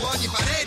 suoni pareti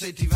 say TV.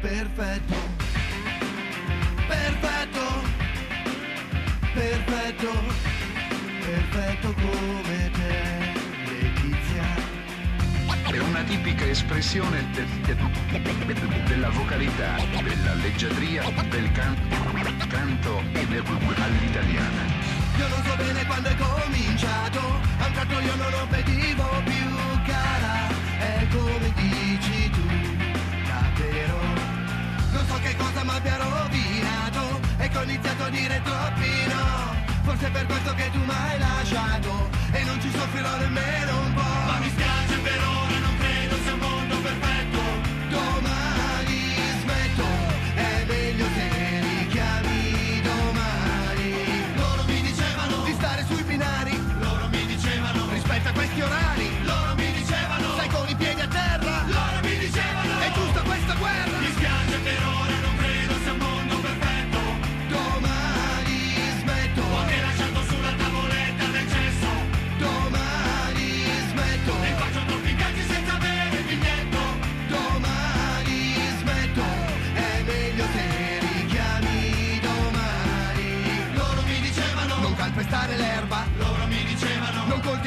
Perfetto, perfetto, perfetto, perfetto come te, Letizia. È una tipica espressione de- de- della vocalità, della leggiadria, del can- canto all'italiana. Io non so bene quando è cominciato, a un tratto io non obbedivo più cara, è come dici tu, so che cosa mi abbia rovinato, e che ho iniziato a dire troppi no. Forse è per questo che tu mi hai lasciato, e non ci soffrirò nemmeno un po'. Ma mi spiace per ora, non credo sia un mondo perfetto. Domani smetto, è meglio se richiami domani. Loro mi dicevano di stare sui binari. Loro mi dicevano rispetta questi orari. Loro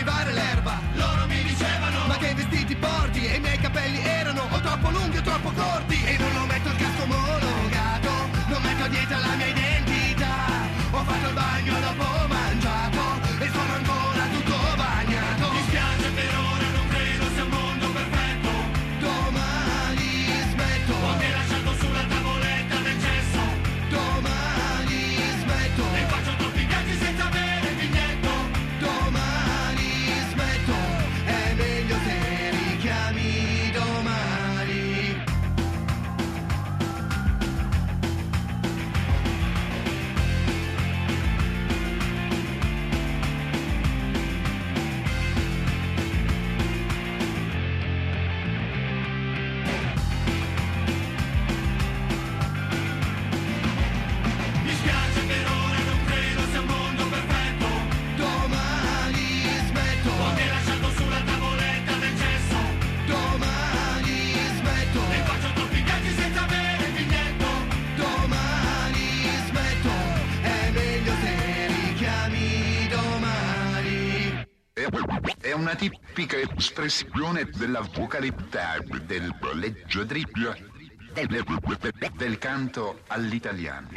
coltivare l'erba. Loro mi dicevano ma che vestiti porti e i miei capelli erano o troppo lunghi o troppo corti espressione della vocalità, del leggiadria, del, del canto all'italiana.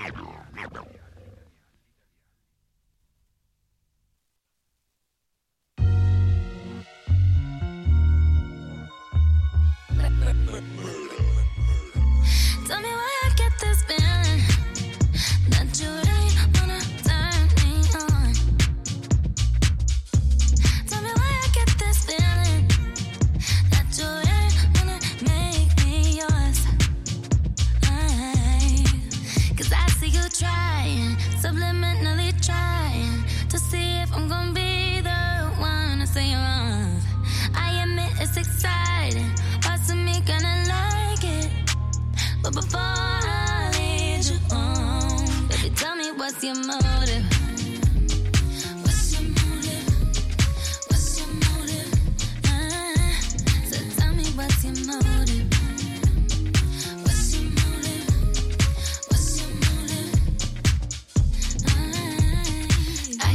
Tell me why I get this feeling that you I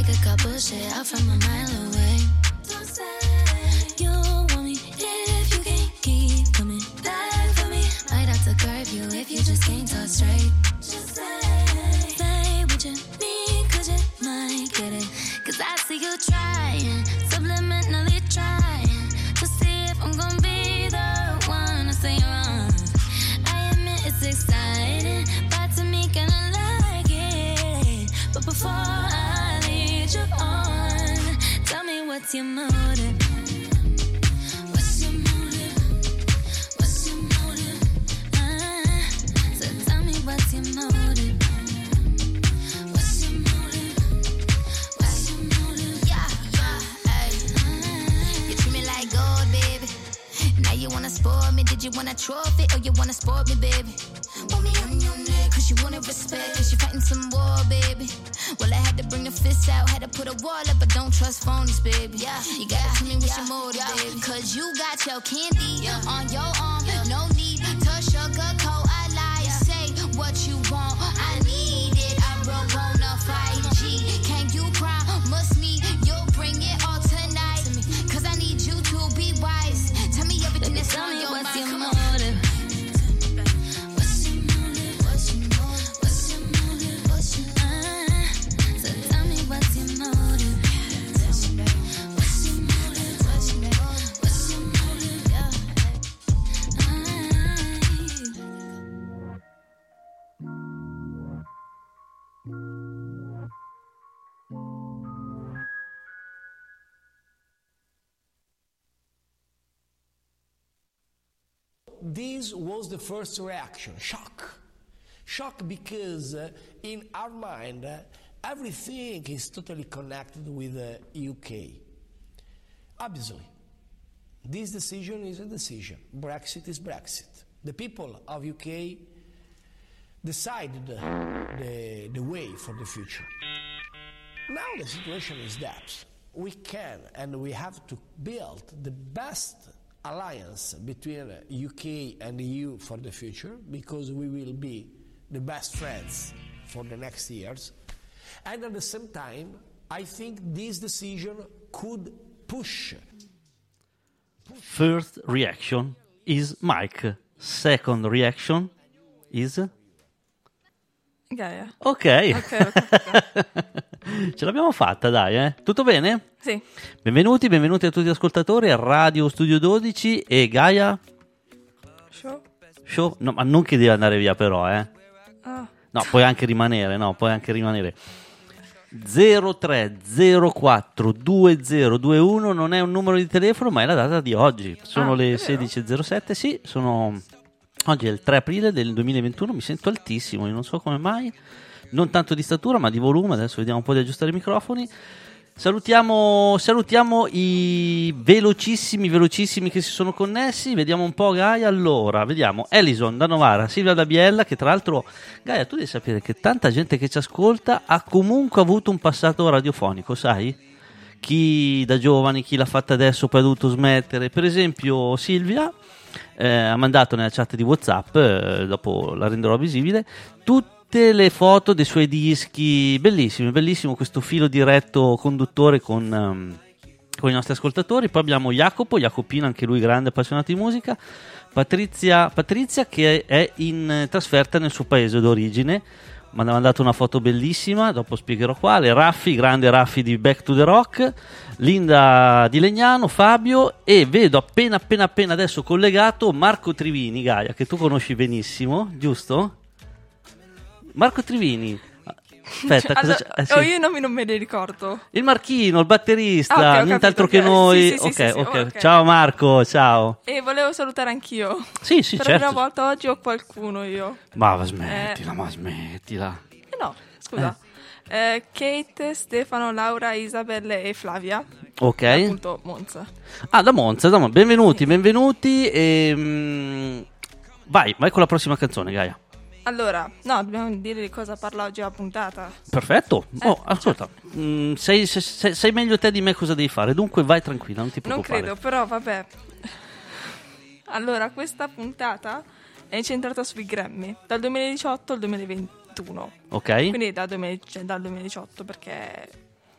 could cut bullshit out from a mile away. Don't say you want me if you can't keep coming back for me. Might have to curb you if you just can't talk straight. Before I lead you on, tell me what's your motive? What's your motive? What's your motive? Ah, so tell me what's your motive? What's your motive? What's your motive? Yeah, yeah, ay. Ah. You treat me like gold, baby. Now you wanna spoil me? Did you want a trophy or you wanna spoil me, baby? Want me on your neck, cause you wanna respect, cause you fighting some war, baby. Well, I had to bring the fists out, had to put a wall up, but don't trust phonies, baby. Yeah, you gotta tell me what's your motive, baby. Cause you got your candy on your arm, no need to sugarcoat. I lie, say what you want. I need This was the first reaction shock. Shock because uh, in our mind, uh, everything is totally connected with the UK. Obviously, this decision is a decision. Brexit is Brexit. The people of UK decided the, the way for the future. Now the situation is that we can and we have to build the best alliance between UK and EU for the future because we will be the best friends for the next years. And at the same time, I think this decision could push First reaction is Mike. Second reaction is Gaia. Ok. Ok, ok, Ce l'abbiamo fatta, dai, eh. Tutto bene? Sì. Benvenuti, benvenuti a tutti gli ascoltatori a Radio Studio 12 e Gaia Show. Show. No, ma non che devi andare via però, eh. Ah. No, puoi anche rimanere, no, puoi anche rimanere. 03042021 non è un numero di telefono, ma è la data di oggi. Sono Ah, le è vero? 16.07, sì, sono oggi è il 3 aprile del 2021, mi sento altissimo, io non so come mai. Non tanto di statura, ma di volume, adesso vediamo un po' di aggiustare i microfoni. Salutiamo, salutiamo i velocissimi, velocissimi che si sono connessi. Vediamo un po' Gaia. Allora, vediamo Elison da Novara, Silvia da Biella. Che tra l'altro, Gaia, tu devi sapere che tanta gente che ci ascolta ha comunque avuto un passato radiofonico, sai? Chi da giovani, chi l'ha fatta adesso, poi ha dovuto smettere. Per esempio, Silvia eh, ha mandato nella chat di WhatsApp, eh, dopo la renderò visibile, tutte le foto dei suoi dischi. Bellissimo, bellissimo questo filo diretto conduttore con, ehm, con i nostri ascoltatori. Poi abbiamo Jacopo, Jacopino, anche lui grande appassionato di musica. Patrizia, Patrizia che è in trasferta nel suo paese d'origine. Mi ha mandato una foto bellissima, dopo spiegherò quale. Raffi, grande Raffi di Back to the Rock. Linda di Legnano, Fabio e vedo appena appena appena adesso collegato Marco Trivini, Gaia, che tu conosci benissimo, giusto? Marco Trivini. Aspetta, cosa Allora, c'è? Eh, sì. oh, io i nomi non me li ricordo. Il Marchino, il batterista, Ah, ok, ho capito, nient'altro che noi. Sì, sì, ok, sì, sì, ok. Ciao Marco, ciao. E volevo salutare anch'io. Sì, sì, per certo. la prima volta oggi ho qualcuno io. Ma smettila, ma smettila. Eh no, scusa. Eh, Kate, Stefano, Laura, Isabelle e Flavia. Ok. Appunto Monza. Ah, da Monza, da Monza. benvenuti, benvenuti. E, mm, vai, vai con la prossima canzone, Gaia. Allora, no, dobbiamo dire di cosa parla oggi la puntata. Perfetto. Eh, Oh, ascolta, mm, sei, sei- sei- sai meglio te di me cosa devi fare, dunque vai tranquilla, non ti Non preoccupare. credo, però vabbè. Allora, questa puntata è incentrata sui Grammy, dal 2018 al 2021. Ok. Quindi dal, 2000 cioè, dal 2018 perché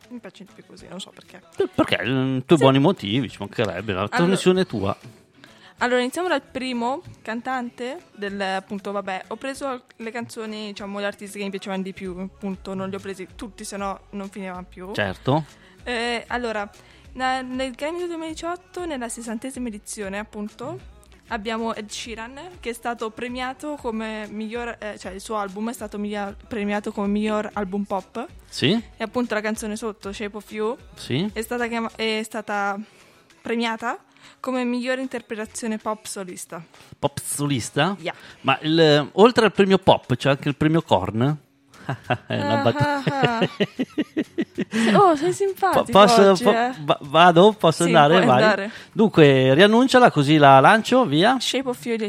mi piace di più così, non so perché. Perché? mm, Tu buoni motivi, ci mancherebbe, la trasmissione è tua. Allora, iniziamo dal primo cantante del appunto, vabbè, ho preso le canzoni, diciamo, gli artisti che mi piacevano di più, appunto, non li ho presi tutti, se no non finivano più. Certo. Eh, allora, na- nel Grammy del 2018, nella sessantesima edizione, appunto, abbiamo Ed Sheeran che è stato premiato come miglior, eh, cioè il suo album è stato miglior- premiato come miglior album pop Sì? e appunto la canzone sotto, Shape of You, Sì? è stata, chiama- è stata premiata come migliore interpretazione pop solista. Pop solista? Yeah. Ma il- oltre al premio pop c'è anche il premio corn? È una battuta. Oh, sei simpatico Po- posso, oggi, po- eh. va- vado? Posso Sì, andare? Vai. andare. Dunque, riannunciala così la lancio, via. Shape of You di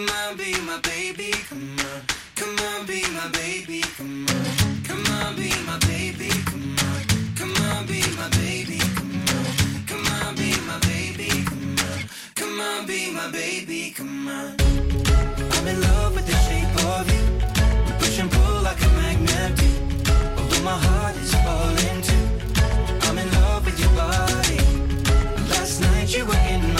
Come on, be my baby. Come on. Come on, be my baby. Come on. Come on, be my baby. Come on. Come on, be my baby. Come on. Come on, be my baby. Come on. Come on, be my baby. Come on. I'm in love with the shape of you. Push and pull like a magnet do. Although my heart is falling too. I'm in love with your body. Last night you were in my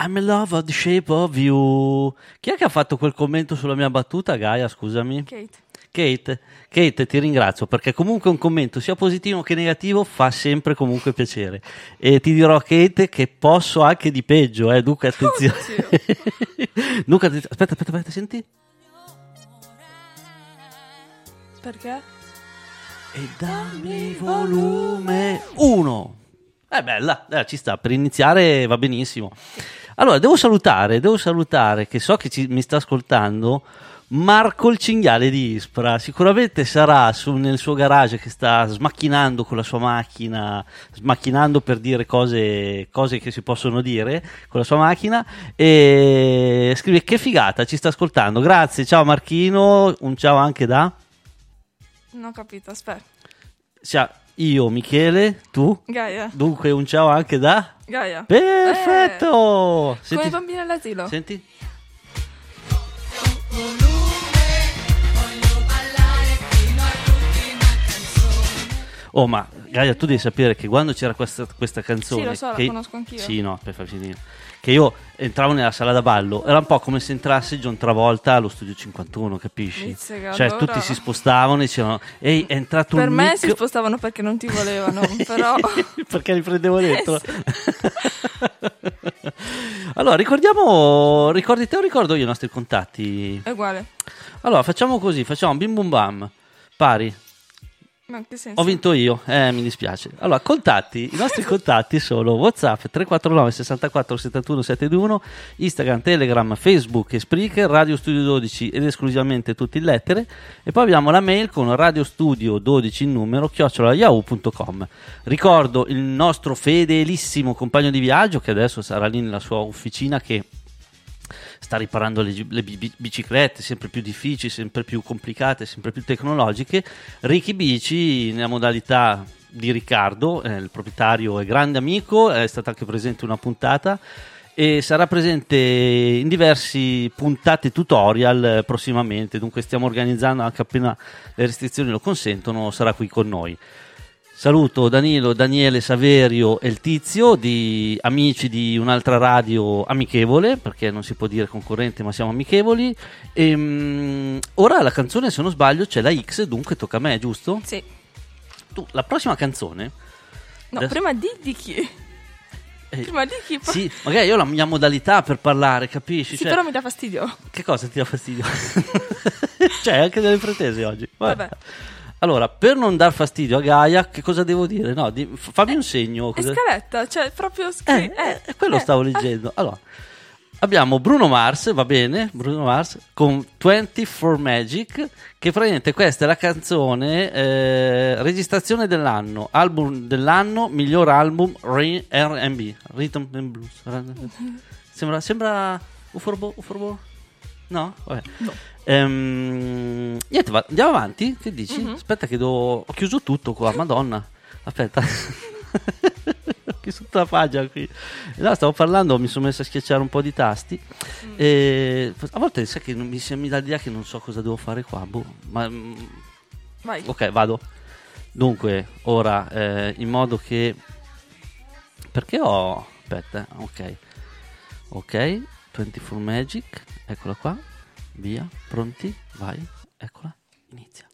I'm in love of the shape of you. Chi è che ha fatto quel commento sulla mia battuta, Gaia? Scusami. Kate. Kate, Kate, ti ringrazio perché comunque un commento sia positivo che negativo fa sempre comunque piacere. E ti dirò, Kate, che posso anche di peggio, eh. Dunque, attenzione. Dunque, attenzione. Aspetta, aspetta, aspetta, senti. Perché? E dammi volume 1. È bella, eh, ci sta, per iniziare va benissimo. Allora, devo salutare, devo salutare, che so che ci- mi sta ascoltando, Marco il cinghiale di Ispra. Sicuramente sarà su- nel suo garage che sta smacchinando con la sua macchina, smacchinando per dire cose, cose che si possono dire con la sua macchina. E scrive: Che figata, ci sta ascoltando. Grazie, ciao Marchino. Un ciao anche da. Non ho capito, aspetta. Sia- io Michele, tu? Gaia. Dunque un ciao anche da... Gaia. Perfetto! Eh, Senti- come bambini all'asilo. Senti? Oh, ma Gaia, tu devi sapere che quando c'era questa, questa canzone. Sì, lo so, la che- conosco anch'io. Sì, no, per far finire. Che io entravo nella sala da ballo, era un po' come se entrassi John Travolta allo studio 51, capisci? Mizzica, cioè, allora- tutti si spostavano e dicevano: Ehi, è entrato Per un me Nick si spostavano perché non ti volevano, però... perché li prendevo dentro. Eh, allora, ricordiamo, ricordi te o ricordo io i nostri contatti? È uguale. Allora, facciamo così, facciamo bim bum bam, pari. Ho vinto io, eh, mi dispiace. Allora, contatti, i nostri contatti sono WhatsApp 349 64 71 721, Instagram, Telegram, Facebook e Spreaker, Radio Studio 12 ed esclusivamente tutti in lettere. E poi abbiamo la mail con Radio Studio 12 in numero, chiocciolayahoo.com. Ricordo il nostro fedelissimo compagno di viaggio che adesso sarà lì nella sua officina che sta riparando le, le bi- biciclette sempre più difficili, sempre più complicate, sempre più tecnologiche. Ricky Bici nella modalità di Riccardo, eh, il proprietario e grande amico, è stata anche presente una puntata e sarà presente in diversi puntate tutorial prossimamente, dunque stiamo organizzando anche appena le restrizioni lo consentono, sarà qui con noi. Saluto Danilo, Daniele, Saverio e il Tizio, di amici di un'altra radio amichevole, perché non si può dire concorrente, ma siamo amichevoli. E, mm, ora la canzone, se non sbaglio, c'è la X, dunque tocca a me, giusto? Sì. Tu, la prossima canzone. No, Adesso- prima di, di chi? eh, Prima di chi? poi- Sì, magari io ho la mia modalità per parlare, capisci? Sì, Cioè, però mi dà fastidio. Che cosa ti dà fastidio? C'è anche delle pretese oggi. Vabbè. Vabbè. Allora, per non dar fastidio a Gaia, che cosa devo dire? No, di- fammi un segno. È cosa- scaletta, cioè proprio scritto. Eh, eh, quello stavo leggendo. Allora, abbiamo Bruno Mars, va bene, Bruno Mars, con 24 Magic, che praticamente questa è la canzone, eh, registrazione dell'anno, album dell'anno, miglior album R&B, Rhythm and Blues. Sembra, sembra Uforbo, Uforbo? No? Vabbè. No. Ehm, niente, va- andiamo avanti, che dici? Mhm. Aspetta che devo... Ho chiuso tutto qua, madonna. Aspetta. Ho chiuso tutta la pagina qui. No, stavo parlando, mi sono messo a schiacciare un po' di tasti. Mm. E a volte sai che non mi, se mi dà l'idea che non so cosa devo fare qua. boh, ma, mm, Vai. ok, vado. Dunque, ora, eh, in modo che... Perché ho... Aspetta, ok. Ok, 24 Magic, eccola qua. Via, pronti? Vai, eccola, inizia.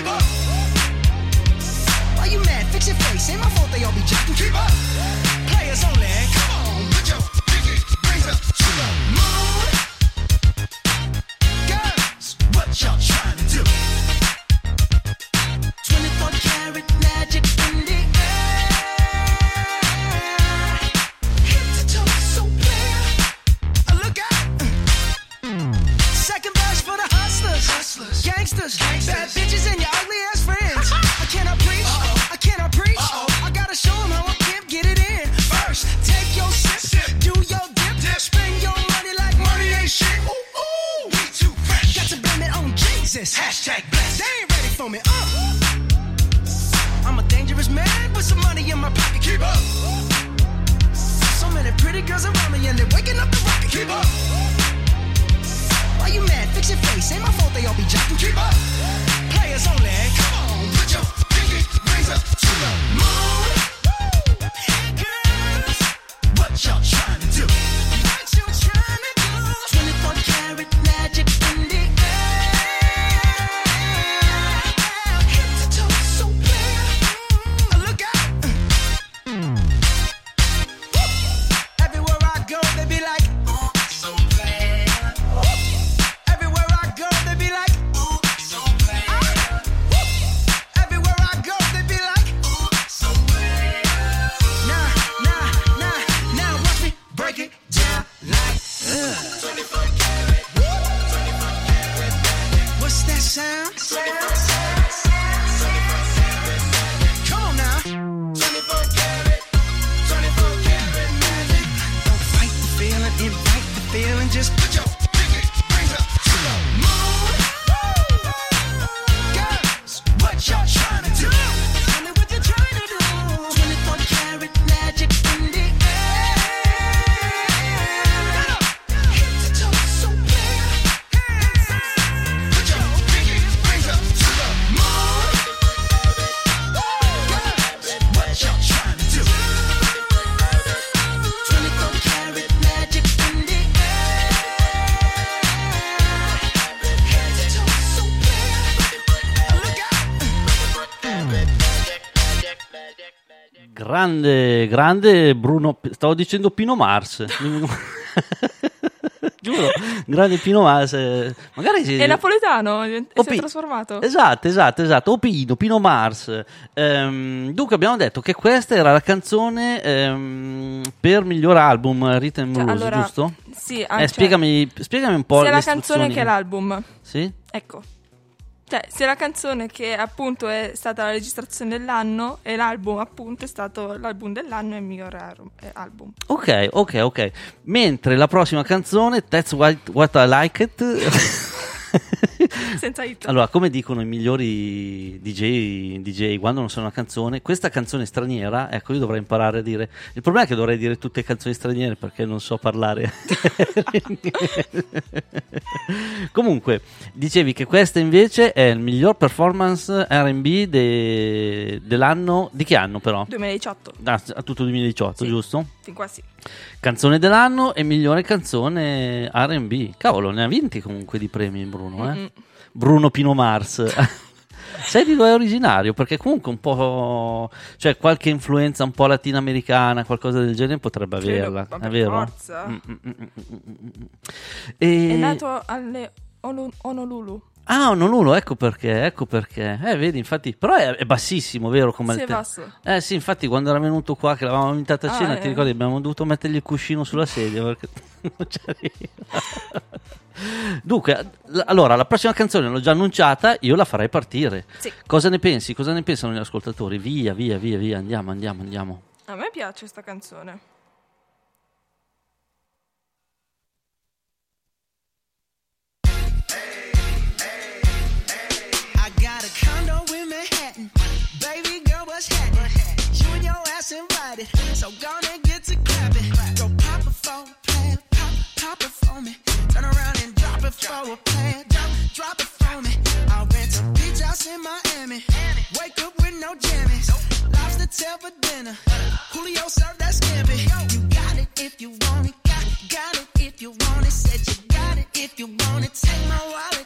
Keep up. Why you mad? Fix your face. Ain't my fault they all be jacking. Keep up. Grande, grande Bruno. Stavo dicendo Pino Mars. Giuro, grande Pino Mars. eh, Magari si- È napoletano, è O si è trasformato. Esatto, esatto, esatto. O Pino, Pino Mars. Ehm, dunque abbiamo detto che questa era la canzone ehm, per miglior album Rhythm Cioè, Blues, allora, giusto? sì, Eh, ah, cioè, spiegami, spiegami un po' sia la canzone che l'album. Sì? Ecco. Cioè, sia la canzone che appunto è stata la registrazione dell'anno e l'album appunto è stato l'album dell'anno e il miglior album. Ok, ok, ok. Mentre la prossima canzone, That's What, What I Like It. Senza hit. Allora, come dicono i migliori DJ, DJ quando non sono una canzone, questa canzone straniera, ecco, io dovrei imparare a dire. Il problema è che dovrei dire tutte canzoni straniere perché non so parlare. Comunque, dicevi che questa invece è il miglior performance RB de- dell'anno. Di che anno però? 2018. Ah, a tutto 2018, giusto? Fin qua sì. Canzone dell'anno e migliore canzone RB. Cavolo, ne ha vinti comunque di premi Bruno, eh? Bruno Pino Mars. Sai di dove è originario? Perché comunque un po'. cioè qualche influenza un po' latinoamericana, qualcosa del genere potrebbe Credo, averla. È per vero? forza. Mm, mm, mm. E- È nato alle Honolulu. Ah, Honolulu, ecco perché, ecco perché. Eh, vedi, infatti, però è, è bassissimo, vero? Come Sì, il è te- basso. Eh sì, infatti quando era venuto qua, che l'avevamo invitato a Ah, cena, eh. ti ricordi, abbiamo dovuto mettergli il cuscino sulla sedia perché non c'era. Dunque, l- allora, la prossima canzone l'ho già annunciata, io la farei partire. Sì. Cosa ne pensi? Cosa ne pensano gli ascoltatori? Via, via, via, via, andiamo, andiamo, andiamo. A me piace sta canzone. So gonna get to clapping. Go pop a plan. Pop, it for me. Turn around and drop it for a plan. Drop, drop it for me. I'll rent a beach house in Miami. Wake up with no jammies. Lobster tail for dinner. Julio served that scampi. You got it if you want it. Got, got it if you want it. Said you got it if you want it. Take my wallet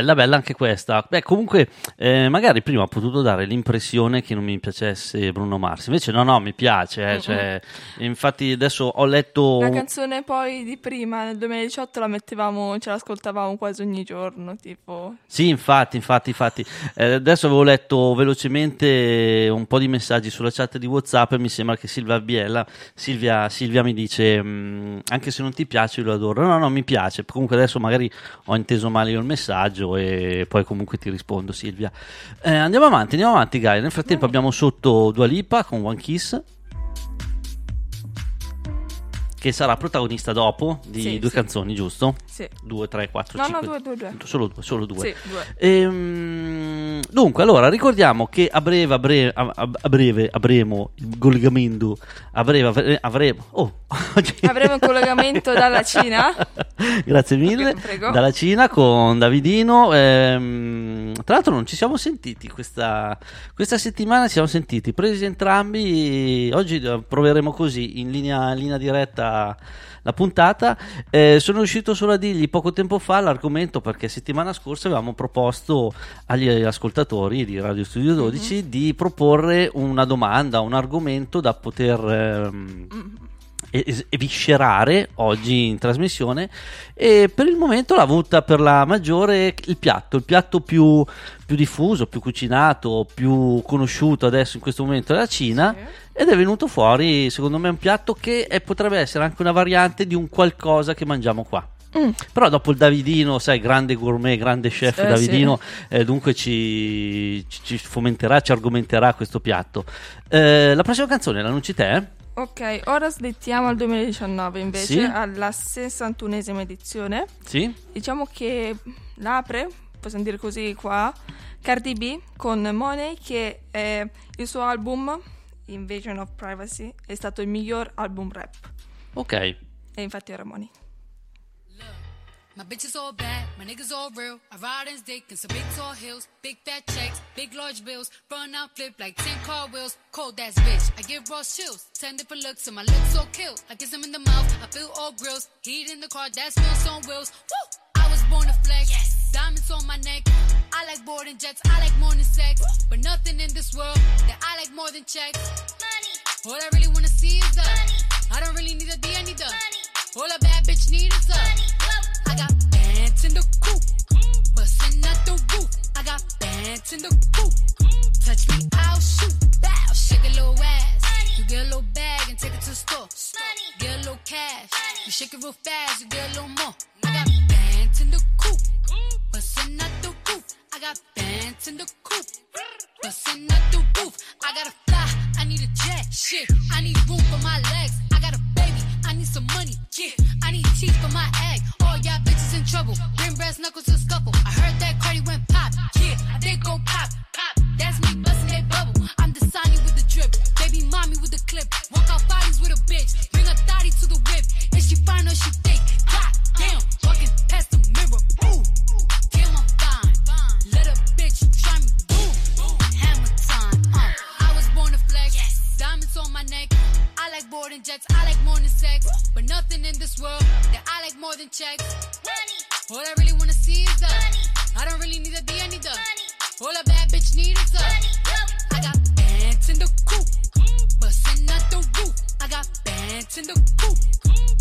Bella, bella anche questa. Beh, comunque, eh, magari prima ho potuto dare l'impressione che non mi piacesse Bruno Mars. Invece, no, no, mi piace. eh, cioè, infatti, adesso ho letto. La canzone poi di prima, nel 2018, la mettevamo, ce l'ascoltavamo quasi ogni giorno, tipo... Sì, infatti, infatti, infatti. Eh, adesso avevo letto velocemente un po' di messaggi sulla chat di WhatsApp e mi sembra che Silvia Biella, Silvia, Silvia mi dice, "Mm, anche se non ti piace, io lo adoro. No, no, mi piace. Comunque adesso magari ho inteso male io il messaggio e poi comunque ti rispondo, Silvia. Eh, andiamo avanti, andiamo avanti, Guy. Nel frattempo abbiamo sotto Dua Lipa con One Kiss. Che sarà protagonista dopo di Sì, due sì. canzoni, giusto? Sì. Due, tre, quattro, No, cinque. no, due, due, due. Solo due, solo due. Sì, due. Ehm, dunque, allora ricordiamo che a breve, a breve, a, a- breve avremo il collegamento. A breve avre- avremo. Oh, Avremo un collegamento dalla Cina. grazie mille. Prego. Dalla Cina con Davidino. Ehm, tra l'altro, non ci siamo sentiti questa, questa settimana. Ci siamo sentiti presi entrambi. Oggi eh, proveremo così in linea, in linea diretta la puntata. Eh, sono riuscito solo a dirgli poco tempo fa l'argomento perché settimana scorsa avevamo proposto agli ascoltatori di Radio Studio 12 di proporre una domanda, un argomento da poter ehm, e- eviscerare oggi in trasmissione e per il momento l'ha avuta per la maggiore il piatto, il piatto più, più diffuso, più cucinato, più conosciuto adesso in questo momento è la Cina ed è venuto fuori secondo me un piatto che è- potrebbe essere anche una variante di un qualcosa che mangiamo qua. Mm. Però dopo il Davidino, sai, grande gourmet, grande chef Eh, Davidino, eh, dunque ci, ci- ci fomenterà, ci argomenterà questo piatto. Eh, la prossima canzone l'annunci te? Ok, ora slettiamo al 2019 invece, Sì. alla 61esima edizione. Sì? Diciamo che l'apre, possiamo dire così qua, Cardi B con Money, che è il suo album Invasion of Privacy, è stato il miglior album rap. Ok. E infatti era Money. My bitches all bad, my niggas all real. I ride in dick in some big tall hills, big fat checks, big large bills. Run out, flip like 10 car wheels. Cold ass bitch, I give raw chills. 10 different looks and my looks so kill. I kiss him in the mouth, I feel all grills. Heat in the car, that's smells on wheels. Woo! I was born to flex. Diamonds on my neck. I like boarding jets, I like more than sex. But nothing in this world that I like more than checks. Money. All I really wanna see is the money. I don't really need a D, I need the All a bad bitch need is the I got bands in the coop, bustin' out the roof. I got bands in the coop. Touch me, I'll shoot. Bow, shake a little ass. You get a little bag and take it to the store. Get a little cash. You shake it real fast, you get a little more. I got bands in the coop, bustin' out the roof. I got bands in the coop. Bustin' at the roof, I gotta fly, I need a jet. Shit, I need room for my legs. I got a baby, I need some money. Yeah, I need teeth for my egg. All y'all bitches in trouble. Bring brass knuckles to scuffle. I heard that Cardi went pop. Yeah, did go pop, pop. That's me bustin' that bubble. I'm the Sonny with the drip. Baby mommy with the clip. Walk out bodies with a bitch. Bring a thotty to the whip. Is she fine or she thick? God damn, walking boarding jets. I like more than sex. But nothing in this world that I like more than checks. Money. All I really wanna see is the money. I don't really need a D, I need the money. All a bad bitch need is the money. I got bands in the coop. Bustin' at the roof. I got bands in the coop.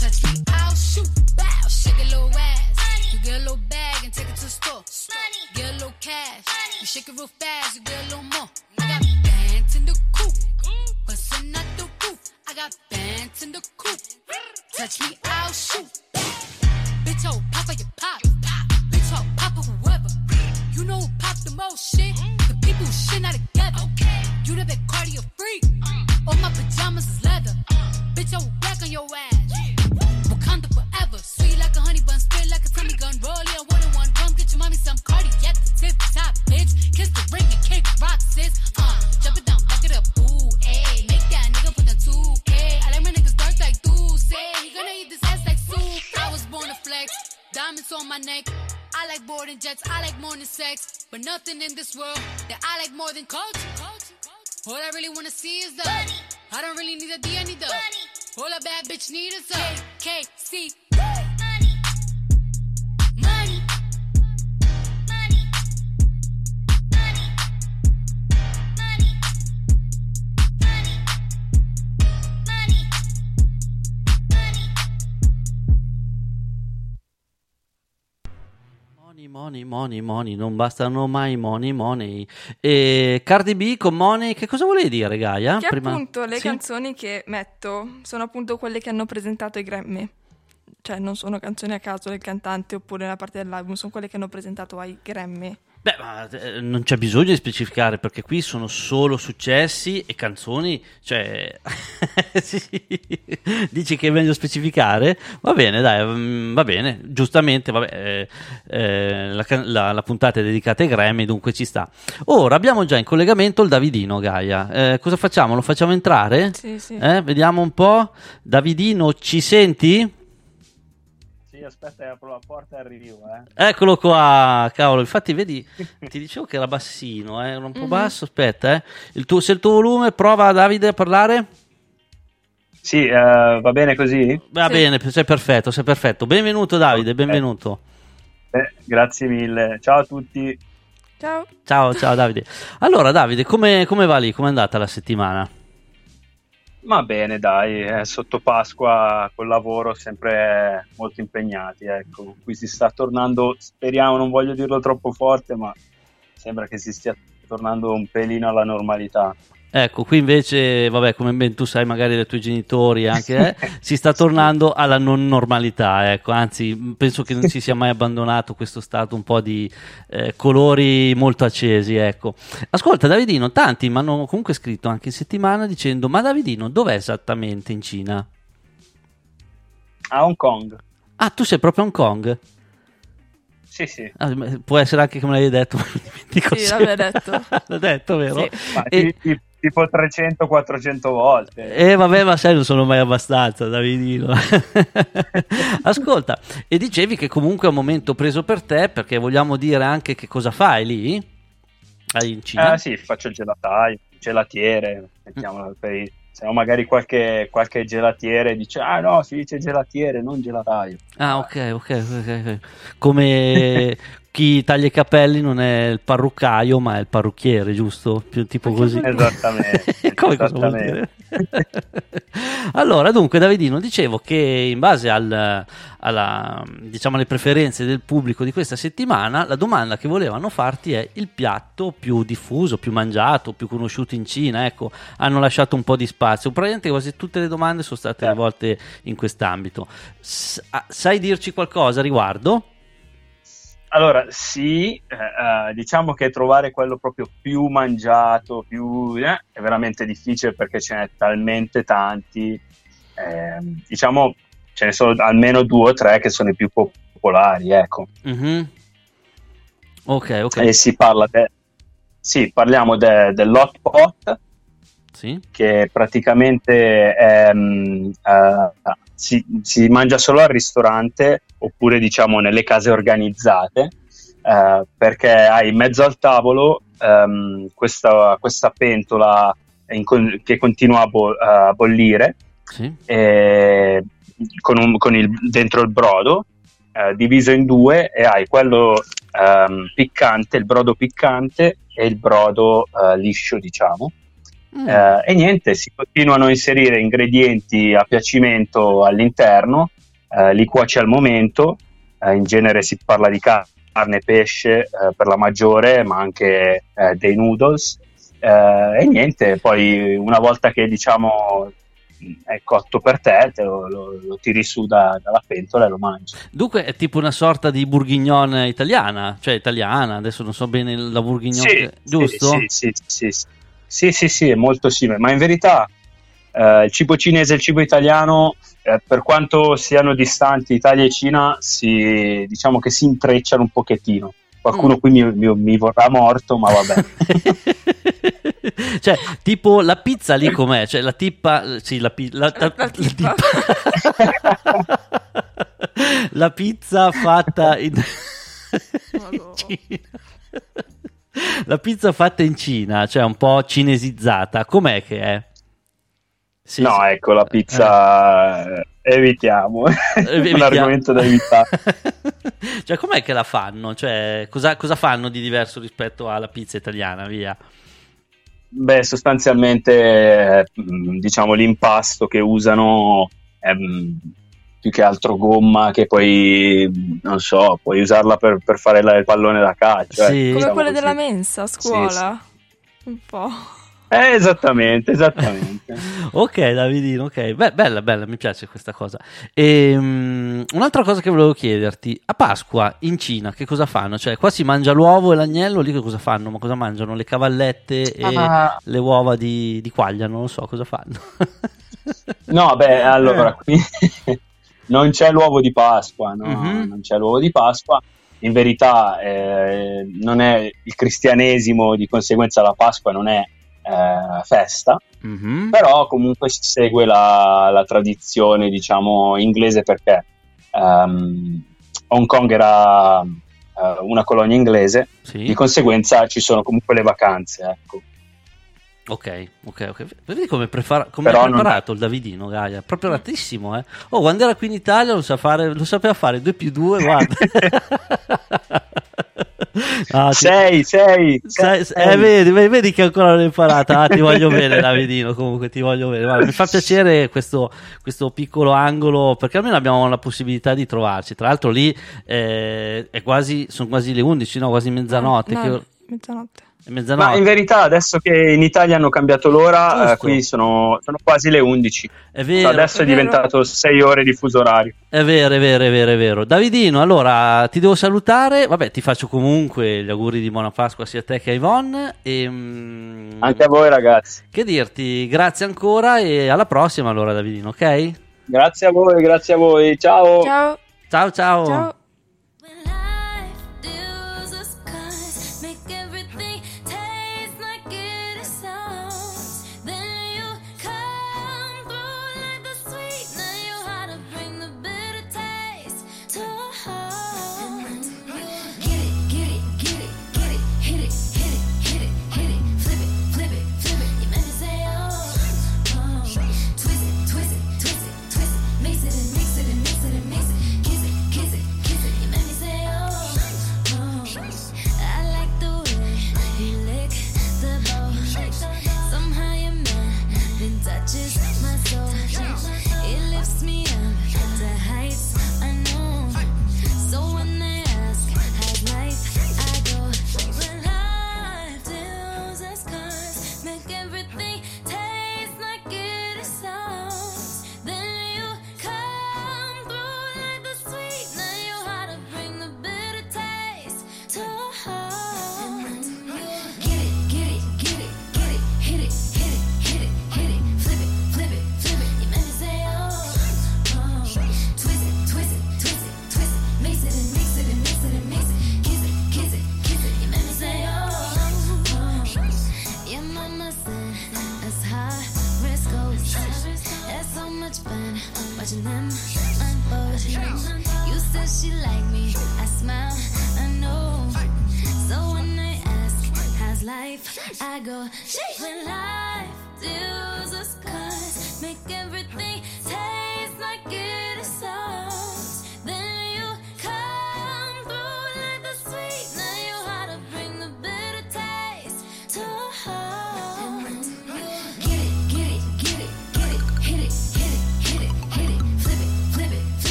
Touch me, I'll shoot. Bow, shake a little ass. You get a little bag and take it to the store. Store. Get a little cash. You shake it real fast, you get a little more. I got bands in the coop. Bustin' at the. I got bands in the coop. Touch me, I'll shoot. Bitch, oh, papa, you pop. Bitch, oh, papa, whoever. You know who pop the most shit? The people who shit not together. You the big cardio freak. All my pajamas is leather. Bitch, oh, back on your ass. Wakanda forever. Sweet like a honey bun, spit like a tummy gun. Roll it on one on one. Come get your mommy some cardi at the tip top, bitch. Kiss the ring and kick rock, sis. Uh, jump it down, back it up. Ooh, ayy. Say. He gonna eat this ass like soup. I was born to flex. Diamonds on my neck. I like boarding jets. I like more than sex. But nothing in this world that I like more than culture. All I really wanna see is the money. I don't really need a D, I need the money. All a bad bitch need is the K, K, C. Money, money, money, non bastano mai money, money. E Cardi B con money, che cosa volevi dire, Gaia? Che Prima- appunto le Sì? canzoni che metto sono appunto quelle che hanno presentato i Grammy. Cioè non sono canzoni a caso del cantante oppure nella parte dell'album, sono quelle che hanno presentato ai Grammy. Beh, ma eh, non c'è bisogno di specificare perché qui sono solo successi e canzoni, cioè sì. dici che è meglio specificare? Va bene, dai, mm, va bene, giustamente, vabbè, eh, eh, la, la- la puntata è dedicata ai Grammy, dunque ci sta. Ora abbiamo già in collegamento il Davidino, Gaia. Eh, cosa facciamo? Lo facciamo entrare? Sì, sì. Eh, vediamo un po'. Davidino, ci senti? Sì, aspetta, apro la porta e arrivo, eh. Eccolo qua, cavolo. Infatti, vedi, ti dicevo che era bassino, eh, era un po' Mhm. basso. Aspetta, eh. Il tuo, se il tuo volume, prova Davide a parlare. Sì, eh, va bene così? Va bene, sei perfetto, sei perfetto. Benvenuto, Davide, benvenuto. Eh, grazie mille. Ciao a tutti. Ciao. Ciao, ciao, Davide. Allora, Davide, come, come va lì? Come è andata la settimana? Va bene, dai, eh, sotto Pasqua col lavoro sempre molto impegnati, ecco. Qui si sta tornando, speriamo, non voglio dirlo troppo forte, ma sembra che si stia tornando un pelino alla normalità. Ecco, qui invece, vabbè, come ben tu sai, magari dai tuoi genitori anche, eh, si sta tornando alla non normalità, ecco, anzi, penso che non si sia mai abbandonato questo stato un po' di eh, colori molto accesi, ecco. Ascolta, Davidino, tanti mi hanno comunque scritto anche in settimana dicendo, ma Davidino, dov'è esattamente in Cina? A Hong Kong. Ah, tu sei proprio a Hong Kong? Sì, sì. Ah, può essere anche che me l'avevi detto, ma mi dimentico Sì, l'avevi detto. L'ho detto, vero? Ma E- ti- ti- tipo 300-400 volte. Eh vabbè, ma sai, non sono mai abbastanza, Davidino. Ascolta, e dicevi che comunque è un momento preso per te perché vogliamo dire anche che cosa fai lì? In Cina? Ah, sì, faccio il gelataio, gelatiere, mettiamola per i- se no magari qualche, qualche gelatiere dice ah no, si dice gelatiere, non gelataio. Ah, ok, ok, ok, ok. Come chi taglia i capelli non è il parruccaio, ma è il parrucchiere, giusto? Più tipo così. Esattamente. Come esattamente. allora, dunque, Davidino, dicevo che in base al- alla, diciamo, alle preferenze del pubblico di questa settimana, la domanda che volevano farti è il piatto più diffuso, più mangiato, più conosciuto in Cina. Ecco, hanno lasciato un po' di spazio. Praticamente quasi tutte le domande sono state rivolte in quest'ambito. Sai dirci qualcosa a riguardo? Allora, sì, eh, eh, diciamo che trovare quello proprio più mangiato, più, eh, è veramente difficile perché ce n'è talmente tanti. ehm, diciamo, ce ne sono almeno due o tre che sono i più popolari, ecco. Mhm. Ok, ok. E si parla de- sì, parliamo de- dell'hot pot, Sì. che praticamente ehm, eh, si, si mangia solo al ristorante oppure diciamo nelle case organizzate eh, perché hai in mezzo al tavolo ehm, questa, questa pentola con- che continua a, bo- a bollire Sì. eh, con, un- con il, dentro il brodo eh, diviso in due e hai quello ehm, piccante, il brodo piccante e il brodo eh, liscio diciamo Mm. eh, e niente, si continuano a inserire ingredienti a piacimento all'interno, eh, li cuoci al momento, eh, in genere si parla di carne, pesce eh, per la maggiore, ma anche eh, dei noodles. eh, e niente, poi una volta che diciamo è cotto per te, te lo, lo- lo tiri su da- dalla pentola e lo mangi. Dunque è tipo una sorta di bourguignon italiana, cioè italiana, adesso non so bene la bourguignon, Sì, che- giusto? Sì, sì, sì, sì, sì. Sì, sì, è molto simile, ma in verità eh, il cibo cinese e il cibo italiano, eh, per quanto siano distanti Italia e Cina, si, diciamo che si intrecciano un pochettino. Qualcuno Mm. qui mi, mi- mi vorrà morto, ma vabbè. cioè, tipo la pizza lì com'è? Cioè la tippa, sì, la, pi- la- la- la tippa- la pizza fatta in... in Cina. La pizza fatta in Cina, cioè un po' cinesizzata, com'è che è? Sì, no, sì. ecco, la pizza eh, evitiamo, un evitiamo. argomento da evitare. Cioè, com'è che la fanno? Cioè, cosa, cosa fanno di diverso rispetto alla pizza italiana? Via. Beh, sostanzialmente, eh, diciamo, l'impasto che usano è più che altro gomma che poi, non so, puoi usarla per, per fare la- il pallone da calcio. eh, Come diciamo quelle così. della mensa a scuola. Un po'. Eh, esattamente, esattamente. Ok, Davidino, ok. Beh, bella, bella, mi piace questa cosa. Ehm, un'altra cosa che volevo chiederti, a Pasqua in Cina che cosa fanno? Cioè, qua si mangia l'uovo e l'agnello, lì che cosa fanno? Ma cosa mangiano? Le cavallette e Ah. le uova di, di quaglia? Non lo so cosa fanno. No, beh, allora, qui non c'è l'uovo di Pasqua, no? Mhm. non c'è l'uovo di Pasqua. In verità eh, non è il cristianesimo, di conseguenza la Pasqua non è eh, festa, Mhm. però comunque si segue la, la tradizione, diciamo, inglese perché ehm, Hong Kong era eh, una colonia inglese, Sì. di conseguenza ci sono comunque le vacanze, ecco. Ok, ok, ok. Vedi come, è non- preparato il Davidino, Gaia? Proprio ratissimo, eh. Oh, quando era qui in Italia lo, sa fare, lo sapeva fare 2 più 2, guarda. Ah, ti- Sei, sei, Sai- sei. eh, vedi, vedi, che ancora non l'hai imparata. Ah, ti voglio bene, Davidino. Comunque, ti voglio bene. Guarda, mi fa piacere questo, questo piccolo angolo perché almeno abbiamo la possibilità di trovarci. Tra l'altro, lì eh, è quasi, sono quasi le 11, no? Quasi mezzanotte. No, che- no, mezzanotte. è mezzanotte. Ma in verità adesso che in Italia hanno cambiato l'ora, eh, qui sono, sono quasi le 11. È vero, adesso è è, diventato 6 ore di fuso orario. È vero, è vero, è vero, è vero. Davidino, allora ti devo salutare. Vabbè, ti faccio comunque gli auguri di buona Pasqua sia a te che a Yvonne. E, mm, Anche a voi ragazzi. Che dirti, grazie ancora e alla prossima allora Davidino, ok? Grazie a voi, grazie a voi. Ciao. Ciao. Ciao ciao. Ciao. Watching them unfold. You said she like me. I smile. I know. So when they ask how's life, I go. When life deals us cards, make everything taste like it is sauce.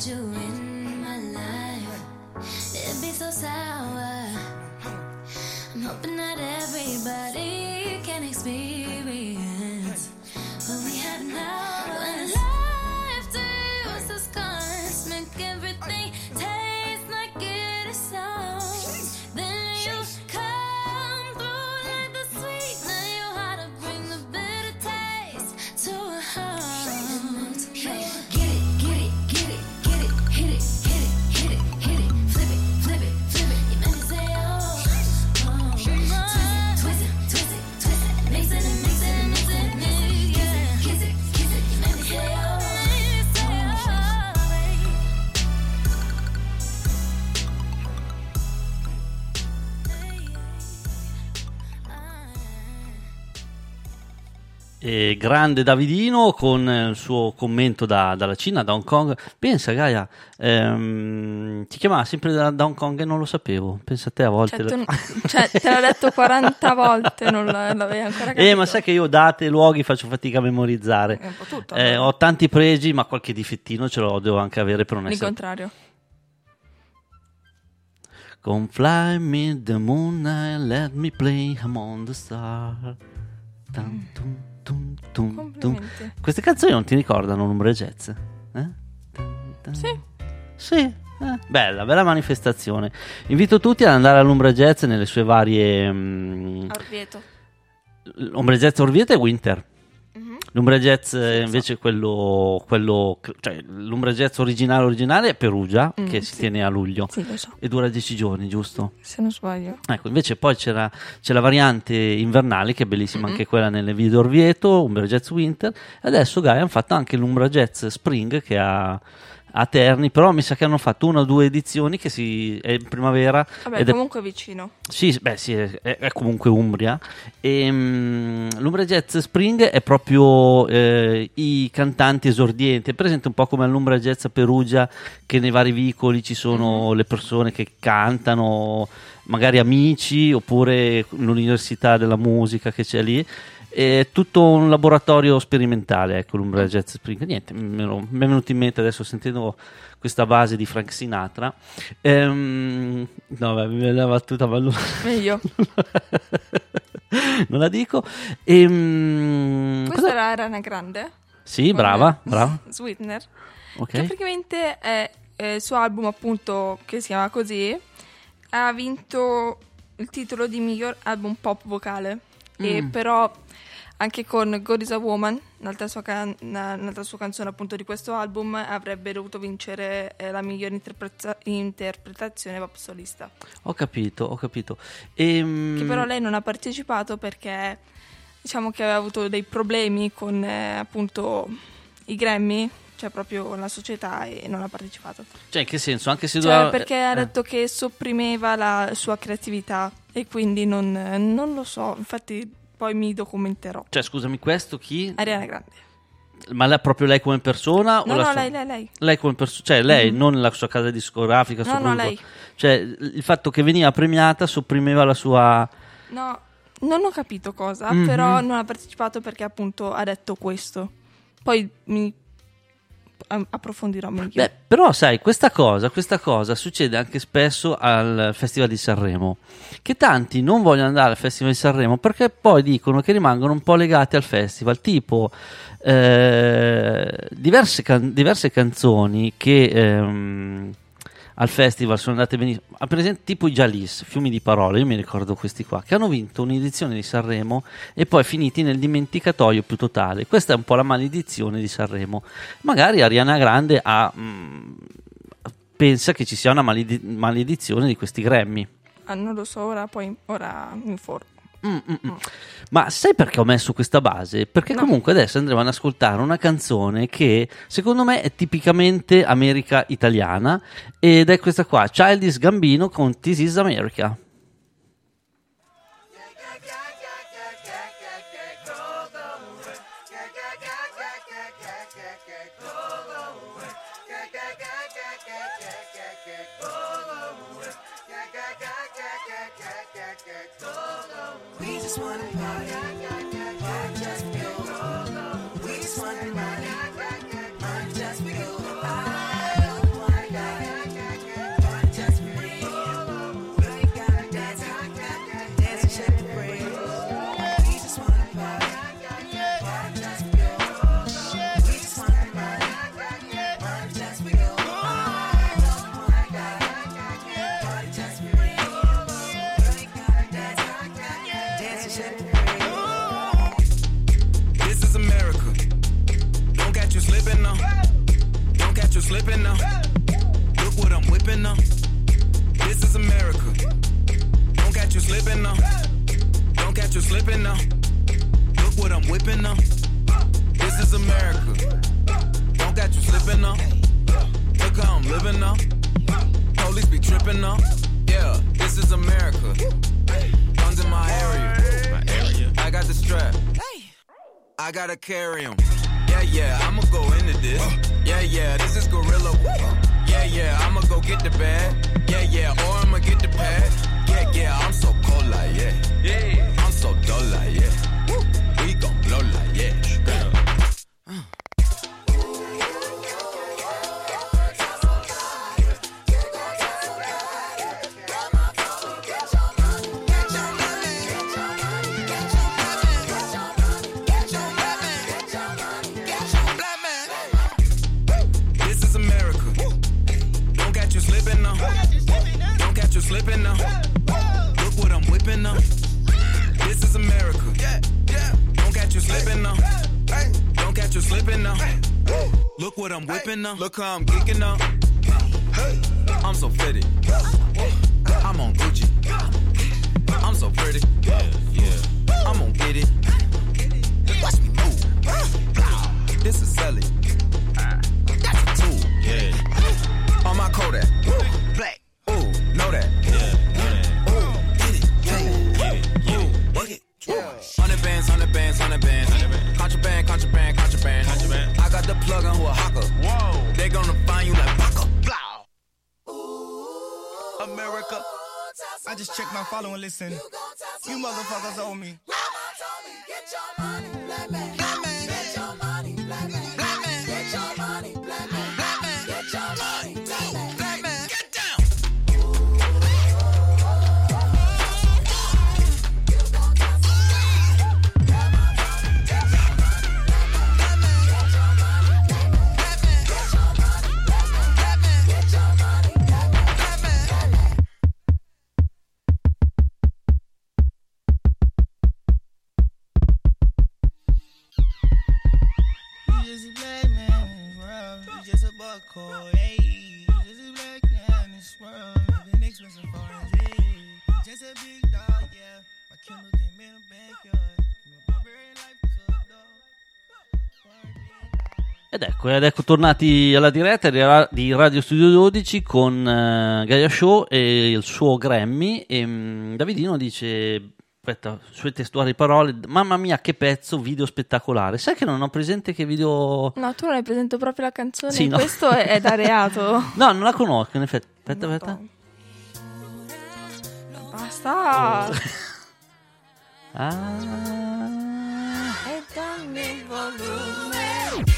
Without you in my life. It'd be so sour. I'm hoping that everybody Grande Davidino con eh, il suo commento da- dalla Cina, da Hong Kong. Pensa, Gaia, ehm, ti chiamava sempre da, da Hong Kong e non lo sapevo. Pensa a te a volte. Cioè, tu- cioè, te l'ho detto 40 volte, non la- l'avevi ancora capito. Eh, ma sai che io date e luoghi faccio fatica a memorizzare. Po' tutto, Eh, ho tanti pregi, ma qualche difettino ce l'ho, devo anche avere per non Il contrario. Come fly me the moon and let me play among the stars. Tum, tum, tum, tum. Queste canzoni non ti ricordano l'Umbre Jazz? Eh? Sì. Sì, eh, bella, bella manifestazione. Invito tutti ad andare all'Umbra Jazz nelle sue varie... mm, Orvieto. L'Umbra Jazz Orvieto e Winter. L'Umbra Jazz eh, invece quello, quello cioè l'Umbra Jazz originale originale è Perugia Mm, che si sì. tiene a luglio Sì, lo so. e dura 10 giorni, giusto? Se non sbaglio. Ecco, invece poi c'era, c'è la variante invernale che è bellissima Mhm. anche quella nelle video Orvieto, Umbra Jazz Winter e adesso Gaia hanno fatto anche l'Umbra Jazz Spring che ha a Terni, però mi sa che hanno fatto una o due edizioni che si, è in primavera Vabbè, ed è comunque vicino. sì, beh, sì, è, è comunque Umbria. E, mm, L'Umbria Jazz Spring è proprio eh, i cantanti esordienti. È presente un po' come all'Umbria Jazz a Perugia, che nei vari vicoli ci sono le persone che cantano, magari amici, oppure l'Università della Musica che c'è lì. È tutto un laboratorio sperimentale, ecco, l'Umbria Jazz Spring. Niente, mi è venuto in mente adesso sentendo questa base di Frank Sinatra. Ehm, no, vabbè, mi la battuta, non, Meglio. non la dico. Ehm, Questa cosa- era Arana Grande. Sì, brava, brava. Sweetener. Ok. Che praticamente è eh, il suo album, appunto, che si chiama così. Ha vinto il titolo di miglior album pop vocale. E Mm. però anche con God is a Woman, un'altra sua, can- una- un'altra sua canzone appunto di questo album, avrebbe dovuto vincere eh, la miglior interpreta- interpretazione pop solista. Ho capito, ho capito. Ehm, Che però lei non ha partecipato perché diciamo che aveva avuto dei problemi con eh, appunto i Grammy, cioè proprio la società e non ha partecipato. Cioè, in che senso? Anche se Cioè, doveva- perché ha eh, detto che sopprimeva la sua creatività e quindi non, non lo so, infatti poi mi documenterò. Cioè, scusami, questo chi? Ariana Grande. Ma lei, proprio lei come persona? No, la no, sua- lei, lei, lei. Lei come persona, cioè lei, Mhm. non la sua casa discografica. No, no, lei. Cioè, il fatto che veniva premiata sopprimeva la sua. No, non ho capito cosa, Mhm. però non ha partecipato perché appunto ha detto questo. Poi mi... approfondirò meglio. Beh, però sai, questa cosa, questa cosa succede anche spesso al Festival di Sanremo, che tanti non vogliono andare al Festival di Sanremo perché poi dicono che rimangono un po' legati al festival, tipo eh, diverse, can- diverse canzoni che ehm, al festival sono andate benissimo, per esempio tipo i Jalis, Fiumi di Parole, io mi ricordo questi qua, che hanno vinto un'edizione di Sanremo e poi finiti nel dimenticatoio più totale. Questa è un po' la maledizione di Sanremo. Magari Ariana Grande ha, mm, pensa che ci sia una maledi- maledizione di questi Grammy. Ah, non lo so, ora poi ora mi informo. Mm, Ma sai perché ho messo questa base? Perché comunque adesso andremo ad ascoltare una canzone che secondo me è tipicamente America italiana ed è questa qua, Childish Gambino con This is America. Slipping now. Look what I'm whipping now. This is America. Don't catch you slipping now. Look how I'm living now. Police be tripping now. Yeah, this is America. Guns in my area. My area. I got the strap. I gotta carry 'em. Yeah, yeah, I'ma go into this. Yeah, yeah, this is gorilla. Yeah, yeah, I'ma go get the bag. Yeah, yeah, or I'ma get the pad. Yeah, yeah, I'm so cold like yeah. Yeah, I'm so dull Now. Look how I'm geeking now. I'm so fitted. I'm on my follow and listen. You Ecco, ed ecco tornati alla diretta di Ra- di Radio Studio 12 con eh, Gaia Show e il suo Grammy. E, mm, Davidino dice: Aspetta, sue testuali parole. Mamma mia, che pezzo, video spettacolare. Sai che non ho presente che video. No, tu non hai presente proprio la canzone. Sì, no. Questo è, è da reato. No, non la conosco, in effetti. Aspetta, aspetta. Basta. Ah. E dammi il volume.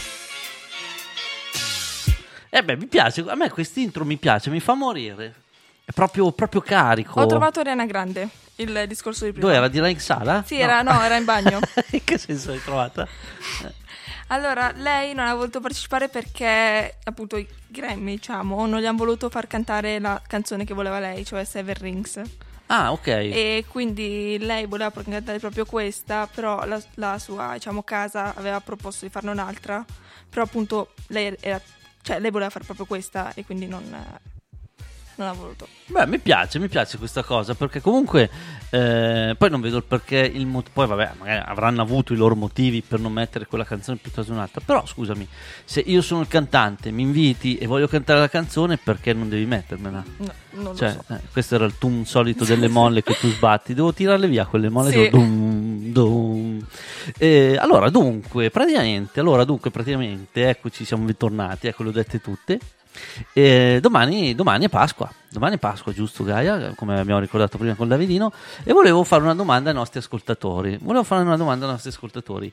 Eh beh, mi piace, a me quest'intro mi piace, mi fa morire. È proprio, proprio carico. Ho trovato Ariana Grande, il discorso di prima. Dove era? Di là in sala? Sì, era, no, era in bagno. in che senso l'hai trovata? Allora, lei non ha voluto partecipare perché appunto i Grammy, diciamo, non gli hanno voluto far cantare la canzone che voleva lei, cioè Seven Rings. Ah, ok. E quindi lei voleva cantare proprio questa, però la, la sua, diciamo, casa aveva proposto di farne un'altra, però appunto lei era cioè lei voleva fare proprio questa e quindi non, non ha voluto. Beh, mi piace, mi piace questa cosa perché comunque eh, poi non vedo il perché il mot- poi vabbè, magari avranno avuto i loro motivi per non mettere quella canzone piuttosto che un'altra, però scusami, se io sono il cantante, mi inviti e voglio cantare la canzone, perché non devi mettermela? No, non Cioè, lo so. eh, questo era il tum solito delle molle che tu sbatti. Devo tirarle via quelle molle. Sì. dum, dum. Eh, allora, dunque, praticamente, allora, dunque, praticamente, eccoci, siamo ritornati, ecco, le ho dette tutte. Eh, domani, domani è Pasqua, domani è Pasqua, giusto Gaia? Come abbiamo ricordato prima con Davidino. E volevo fare una domanda ai nostri ascoltatori. Volevo fare una domanda ai nostri ascoltatori.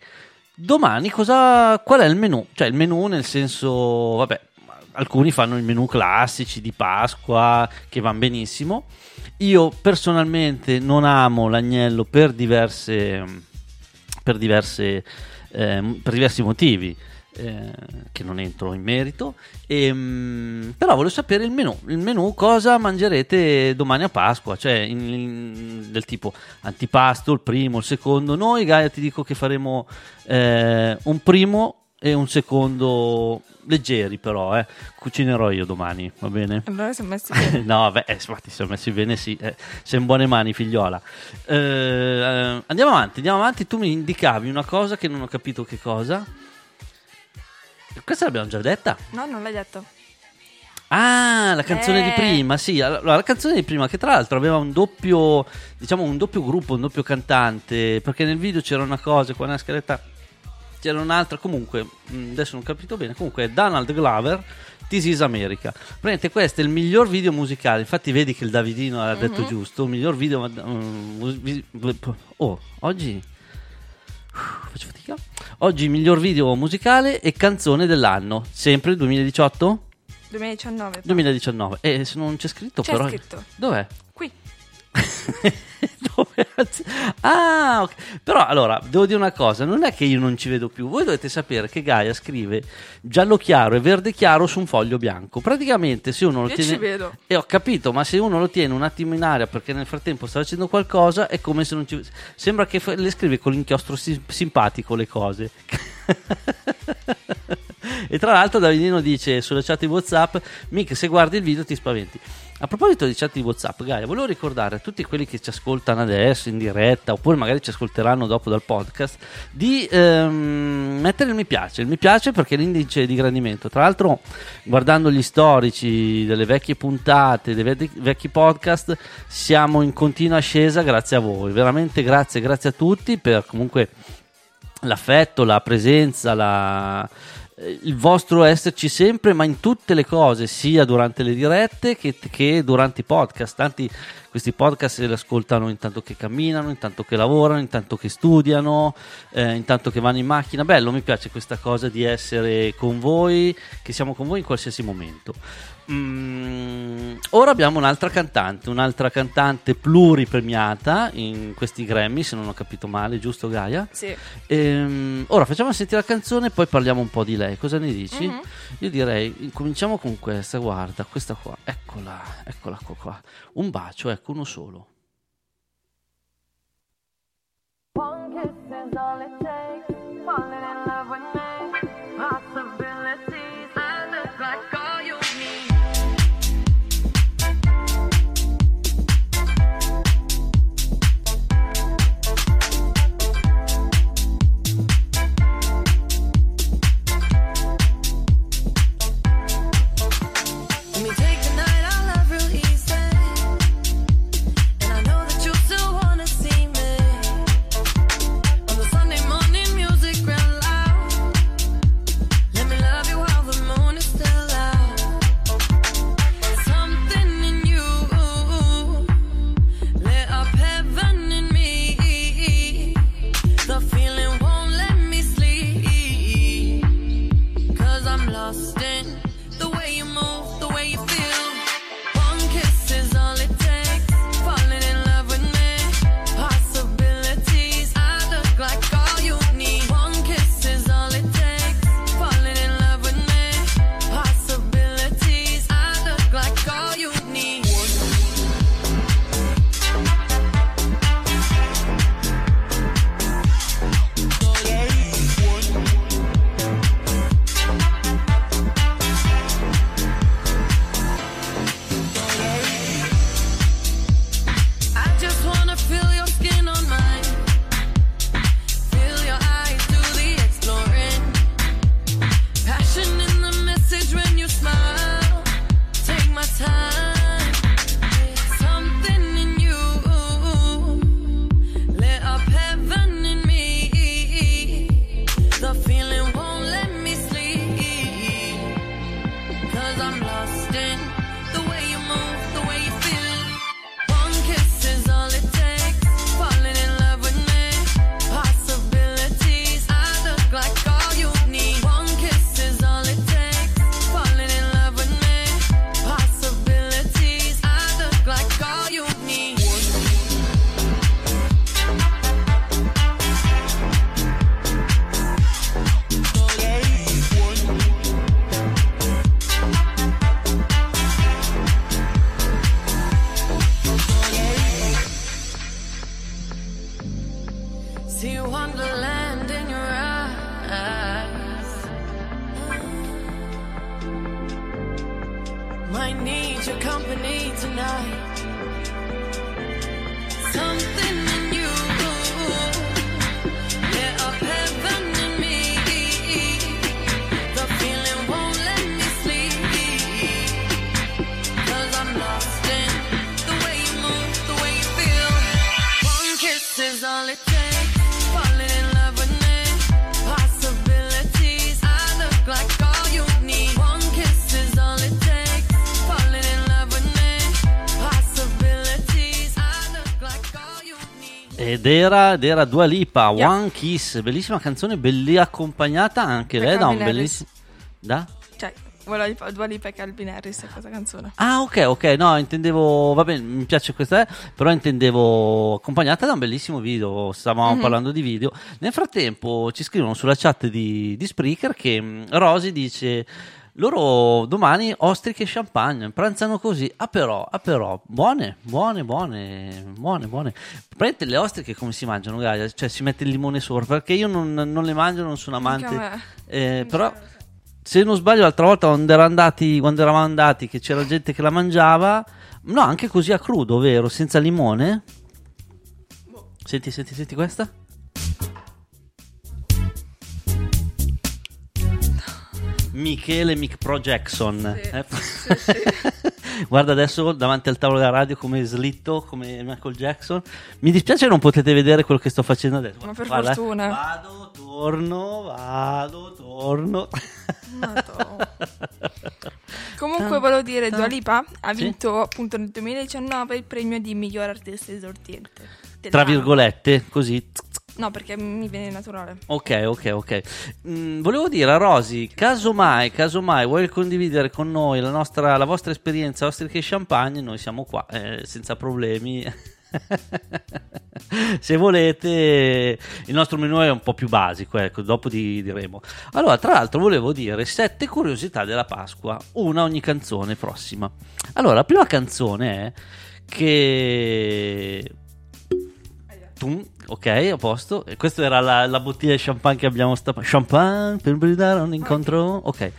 Domani cosa, qual è il menù? Cioè il menù nel senso, vabbè, alcuni fanno il menù classici di Pasqua che vanno benissimo. Io personalmente non amo l'agnello per diverse per diverse ehm, per diversi motivi eh, che non entro in merito. Ehm, però voglio sapere il menù il menù cosa mangerete domani a Pasqua? Cioè in- in- del tipo antipasto il primo il secondo. Noi Gaia ti dico che faremo eh, un primo e un secondo leggeri però eh. cucinerò io domani va bene Allora si è messi bene. no, vabbè, eh, infatti siamo messi bene, sì. eh, sei in buone mani, figliola. Eh, eh, andiamo avanti, andiamo avanti. Tu mi indicavi una cosa che non ho capito che cosa. Questa l'abbiamo già detta. No, non l'hai detto. Ah, la canzone Eh. di prima, sì. Allora, la canzone di prima, che tra l'altro aveva un doppio, diciamo, un doppio gruppo, un doppio cantante, perché nel video c'era una cosa, qua nella scaletta c'era un'altra. Comunque, mh, adesso non ho capito bene. Comunque, è Donald Glover, This is America. Praticamente questo è il miglior video musicale. Infatti, vedi che il Davidino ha detto Mhm. giusto. Il miglior video. mm, Oh, oggi. Faccio fatica. Oggi miglior video musicale e canzone dell'anno. Sempre 2018? 2019. 2019. E se non c'è scritto C'è però. scritto. Dov'è? Qui. Dove? Ah, ok. Però allora, devo dire una cosa, non è che io non ci vedo più. Voi dovete sapere che Gaia scrive giallo chiaro e verde chiaro su un foglio bianco. Praticamente se uno lo Io tiene ci vedo. E ho capito, ma se uno lo tiene un attimo in aria perché nel frattempo sta facendo qualcosa, è come se non ci sembra che fa- le scrive con l'inchiostro si- simpatico le cose. e tra l'altro Davidino dice sulla chat di Whatsapp, Mick se guardi il video ti spaventi. A proposito di chat di Whatsapp, Gaia, volevo ricordare a tutti quelli che ci ascoltano adesso in diretta, oppure magari ci ascolteranno dopo dal podcast, di ehm, mettere il mi piace. Il mi piace perché è l'indice di grandimento. Tra l'altro, guardando gli storici delle vecchie puntate, dei vecchi, podcast, siamo in continua ascesa grazie a voi. Veramente grazie, grazie a tutti per comunque l'affetto, la presenza, la- il vostro esserci sempre, ma in tutte le cose, sia durante le dirette che, che durante i podcast. Tanti questi podcast li ascoltano intanto che camminano, intanto che lavorano, intanto che studiano, eh, intanto che vanno in macchina. Bello, mi piace questa cosa di essere con voi, che siamo con voi in qualsiasi momento. Mm, ora abbiamo un'altra cantante, un'altra cantante pluripremiata in questi Grammy, se non ho capito male, giusto Gaia? Sì. Ehm, ora facciamo sentire la canzone e poi parliamo un po' di lei. Cosa ne dici? Mhm. Io direi, cominciamo con questa, guarda, questa qua, eccola, eccola qua, qua. Un bacio, ecco, uno solo. One kiss is all it takes. Ed era, ed era Dua Lipa, One Kiss, bellissima canzone, belli accompagnata anche Da lei da un Calvin bellissimo... Da? Cioè, Dua Lipa e Calvin Harris questa canzone. Ah, ok, ok, no, intendevo, va bene, mi piace questa, eh, però intendevo accompagnata da un bellissimo video, stavamo Mhm. parlando di video. Nel frattempo ci scrivono sulla chat di, di Spreaker che mh, Rosy dice, loro domani ostriche e champagne, pranzano così, ah però, ah però, buone, buone, buone, buone, buone. Prendete le ostriche come si mangiano, Gaia? Cioè si mette il limone sopra, perché io non, non le mangio, non sono amante, eh, però... Se non sbaglio, l'altra volta quando, ero andati, quando eravamo andati, che c'era gente che la mangiava, no, anche così a crudo, vero? Senza limone? Senti, senti, senti questa? Michele Mick Pro Jackson. Eh? Guarda adesso davanti al tavolo della radio come slitto, come Michael Jackson. Mi dispiace non potete vedere quello che sto facendo adesso. Ma per Guarda, eh. fortuna. Vado, torno, vado, torno. Comunque volevo dire, Dua Lipa ha Sì. vinto appunto nel 2019 il premio di miglior artista esordiente. Tra virgolette, così. No, perché mi viene naturale. Ok, ok, ok. Mm, volevo dire a Rosy, casomai, casomai vuoi condividere con noi la, nostra, la vostra esperienza ostriche e champagne, noi siamo qua, eh, senza problemi. Se volete, il nostro menù è un po' più basico, ecco, dopo di- diremo. Allora, tra l'altro, volevo dire sette curiosità della Pasqua, una ogni canzone prossima. Allora, la prima canzone è che Tum, ok, a posto. E questa era la, la bottiglia di champagne che abbiamo stappato. Champagne per brindare a un incontro. Ok.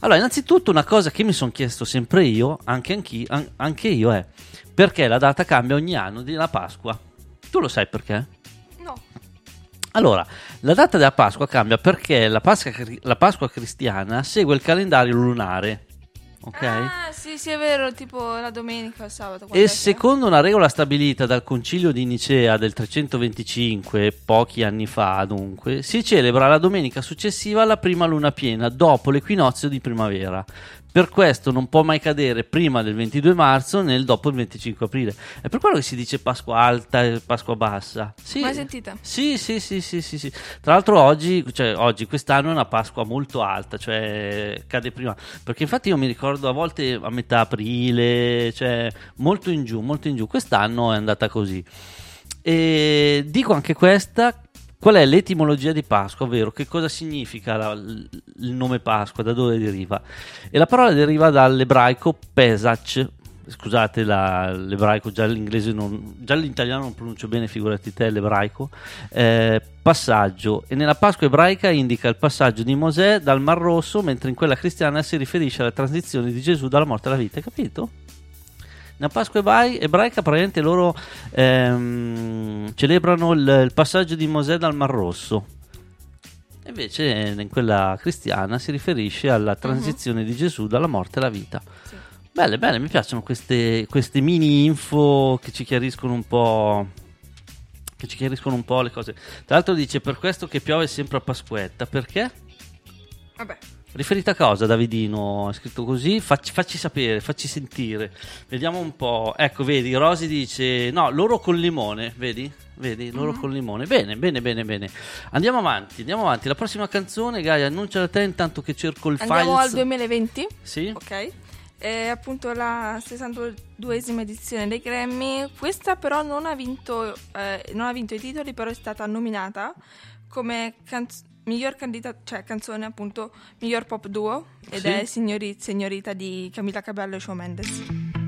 Allora, innanzitutto, una cosa che mi sono chiesto sempre io, anche, anch'io, an- anche io, è perché la data cambia ogni anno della Pasqua. Tu lo sai perché? No. Allora, la data della Pasqua cambia perché la Pasqua, la Pasqua cristiana segue il calendario lunare. Ok? Ah, sì, sì, è vero, tipo la domenica, il sabato. E secondo una regola stabilita dal concilio di Nicea del 325, pochi anni fa dunque, si celebra la domenica successiva alla prima luna piena, dopo l'equinozio di primavera. Per questo non può mai cadere prima del 22 marzo né dopo il 25 aprile. È per quello che si dice Pasqua alta e Pasqua bassa. Sì. Mai sentita? Sì, sì, sì, sì, sì, sì. Tra l'altro oggi, cioè oggi, quest'anno è una Pasqua molto alta, cioè cade prima. Perché infatti io mi ricordo a volte a metà aprile, cioè molto in giù, molto in giù. Quest'anno è andata così. E dico anche questa, qual è l'etimologia di Pasqua, ovvero che cosa significa la- il nome Pasqua, da dove deriva? E la parola deriva dall'ebraico Pesach, scusate la- l'ebraico, già l'inglese non, già l'italiano non pronuncio bene, figurati te l'ebraico, eh, passaggio, e nella Pasqua ebraica indica il passaggio di Mosè dal Mar Rosso, mentre in quella cristiana si riferisce alla transizione di Gesù dalla morte alla vita, capito? Nella Pasqua ebrai- ebraica praticamente loro ehm, celebrano il, il passaggio di Mosè dal Mar Rosso. Invece in quella cristiana si riferisce alla transizione di Gesù dalla morte alla vita. Belle, belle, mi piacciono queste, queste mini info che ci chiariscono un po'. Che ci chiariscono un po' le cose. Tra l'altro dice per questo che piove sempre a Pasquetta. Perché? Vabbè. Riferita a cosa, Davidino? È scritto così? Facci, facci sapere, facci sentire. Vediamo un po'. Ecco, vedi, Rosy dice: No, loro col limone, vedi? Vedi, loro Mhm. col limone. Bene, bene, bene, bene. Andiamo avanti, andiamo avanti. La prossima canzone, Gaia, annuncia da te intanto che cerco il Andiamo files. al 2020. Sì. Ok. È appunto la 62esima edizione dei Grammy. Questa però non ha vinto, eh, non ha vinto i titoli, però è stata nominata come canz- miglior candida- cioè canzone appunto miglior pop duo ed Sì. è Signori- Signorita di Camila Cabello e Shawn Mendes.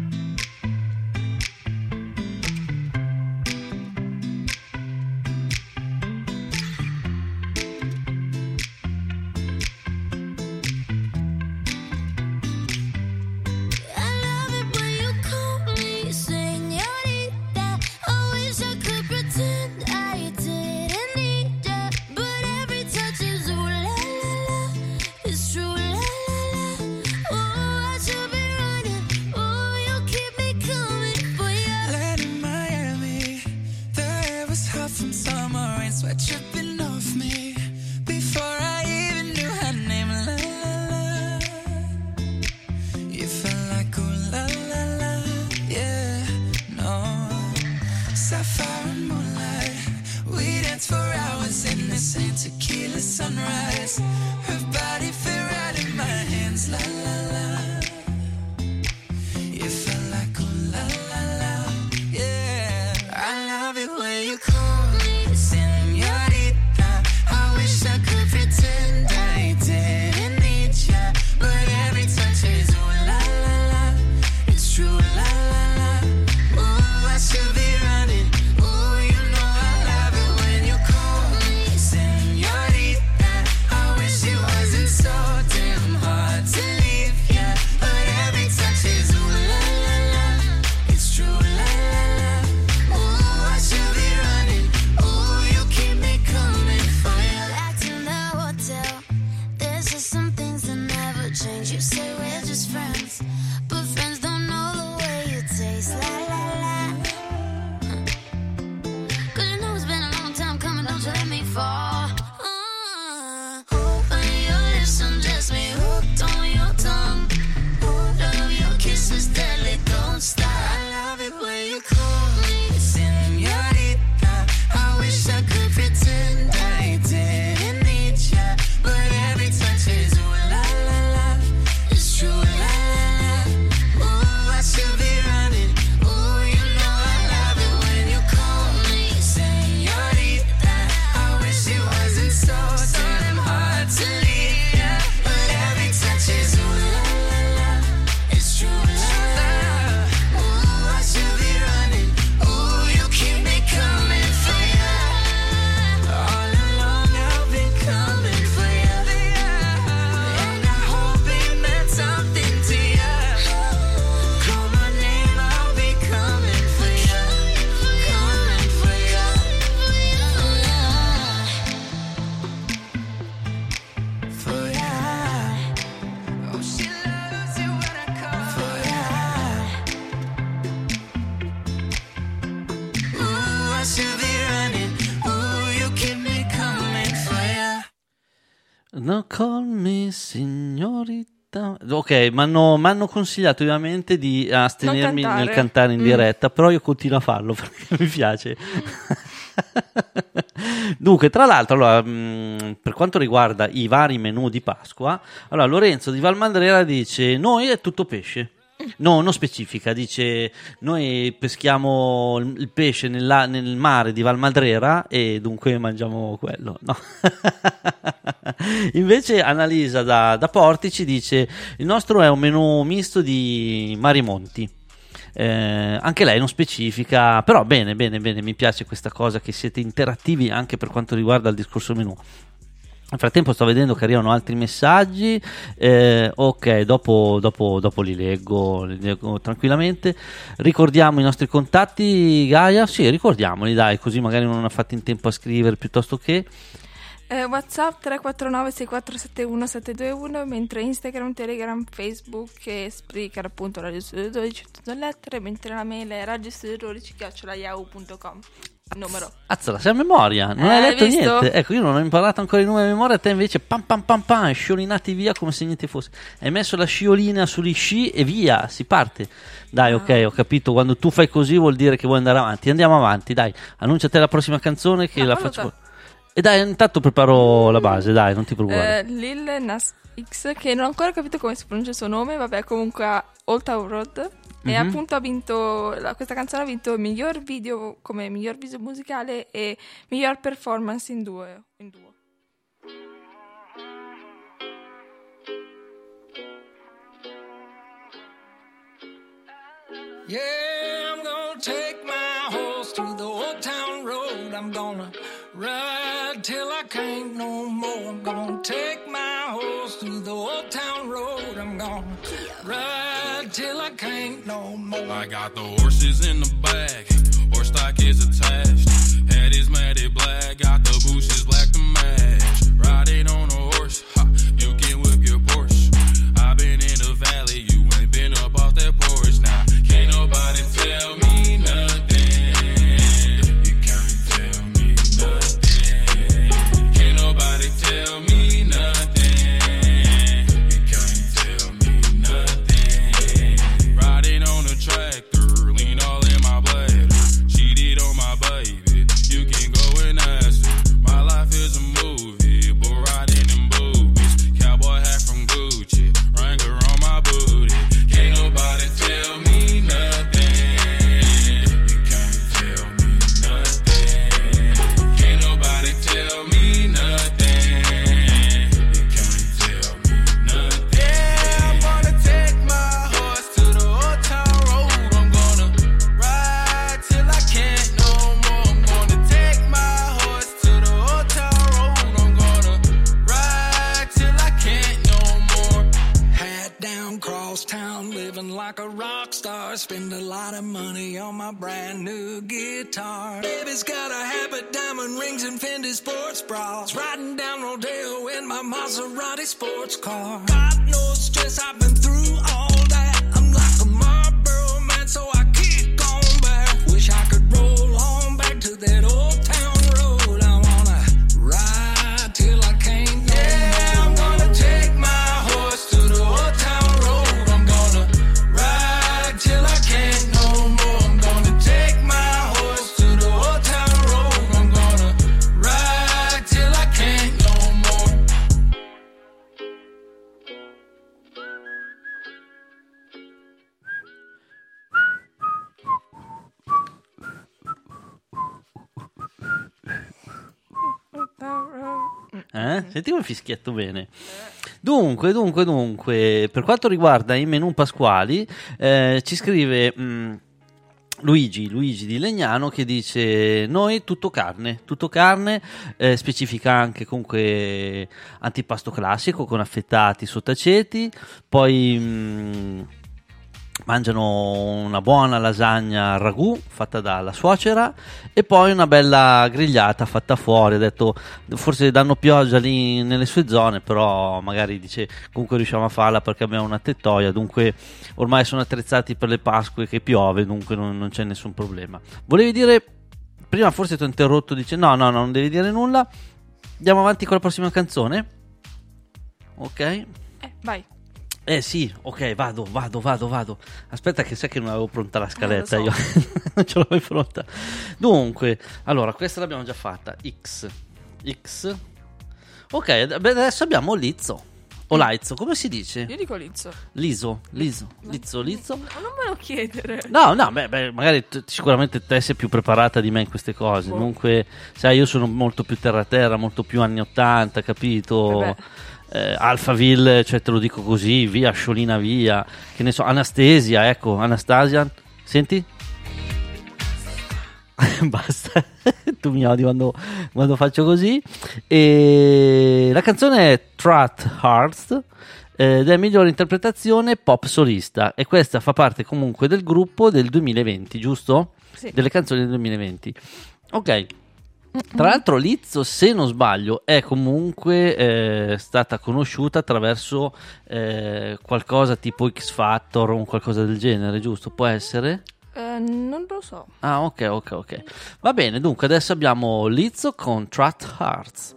Ok, mi hanno consigliato ovviamente di astenermi Non cantare. nel cantare in Mm. diretta, però io continuo a farlo perché mi piace. Dunque, tra l'altro, allora, mh, per quanto riguarda i vari menù di Pasqua, allora Lorenzo di Valmandrera dice: Noi è tutto pesce. No, non specifica, dice noi peschiamo il pesce nella- nel mare di Valmadrera e dunque mangiamo quello. No. Invece Annalisa da, da Portici dice il nostro è un menù misto di mari e monti. Eh, anche lei non specifica, però bene, bene, bene, mi piace questa cosa che siete interattivi anche per quanto riguarda il discorso menù. Nel frattempo sto vedendo che arrivano altri messaggi, eh, ok, dopo, dopo- dopo li, leggo, li leggo tranquillamente. Ricordiamo i nostri contatti, Gaia? Sì, ricordiamoli, dai, così magari non ha fatto in tempo a scrivere piuttosto che... Eh, WhatsApp 349 6471 721 mentre Instagram, Telegram, Facebook e Spreaker appunto Radio Studio 12 tutto in lettere mentre la mail è radiostudio12 numero Azzola, sei a memoria, non Eh, hai hai letto visto? niente. Ecco, io non ho imparato ancora i numeri a memoria, te invece pam pam pam pam, sciolinati via come se niente fosse. Hai messo la sciolina sugli sci e via, si parte. Dai, Ah. ok, ho capito, quando tu fai così vuol dire che vuoi andare avanti. Andiamo avanti, dai, annunciate la prossima canzone che No, la valuta. faccio... E dai, intanto preparo la base, dai, non ti preoccupare. Lil Nas X che non ho ancora capito come si pronuncia il suo nome vabbè comunque Old Town Road e Mhm. appunto ha vinto la- questa canzone ha vinto miglior video come miglior video musicale e miglior performance in duo, in duo. Yeah, I'm gonna take my horse through the old town road. I'm gonna ride till I can't no more. I'm gonna take my horse through the old town road. I'm gonna ride till I can't no more. I got the horses in the back, horse stock is attached. Head is matted black, got the bushes black Maserati sports car. Got no stress, I've been through Eh? Senti come fischietto bene. Dunque, dunque, dunque, per quanto riguarda i menù pasquali, eh, ci scrive mh, Luigi, Luigi di Legnano che dice noi tutto carne, tutto carne, eh, specifica anche comunque antipasto classico con affettati sottaceti, poi mh, mangiano una buona lasagna ragù fatta dalla suocera e poi una bella grigliata fatta fuori. Ha detto forse danno pioggia lì nelle sue zone, però magari dice comunque riusciamo a farla perché abbiamo una tettoia. Dunque ormai sono attrezzati per le Pasque che piove, dunque non, non c'è nessun problema. Volevi dire prima forse ti ho interrotto dice no no no non devi dire nulla. Andiamo avanti con la prossima canzone. Ok. Eh, vai. Eh sì, ok, vado, vado, vado, vado. Aspetta che sai che non avevo pronta la scaletta, Eh, lo io non ce l'avevo pronta. Dunque, allora, questa l'abbiamo già fatta. X. X. Ok, adesso abbiamo Lizzo. O Lizzo, come si dice? Io dico Lizzo. Liso, Liso, Lizzo, Lizzo. Ma non me lo chiedere. No, no, beh, beh, magari t- sicuramente te sei più preparata di me in queste cose. Boh. Comunque, sai, io sono molto più terra terra, molto più anni 80, capito? Eh Eh, Alphaville, cioè te lo dico così, via, Sciolina via, che ne so, Anastasia, ecco, Anastasia, senti? Basta, tu mi odi quando, quando faccio così. E la canzone è Trot Hearts ed è migliore interpretazione pop solista e questa fa parte comunque del gruppo del 2020, giusto? Sì. Delle canzoni del 2020. Ok. Tra l'altro Lizzo, se non sbaglio, è comunque eh, stata conosciuta attraverso eh, qualcosa tipo X Factor o un qualcosa del genere, giusto? Può essere? Eh, non lo so. Ah, ok, ok, ok. Va bene, dunque adesso abbiamo Lizzo con Trot Hearts.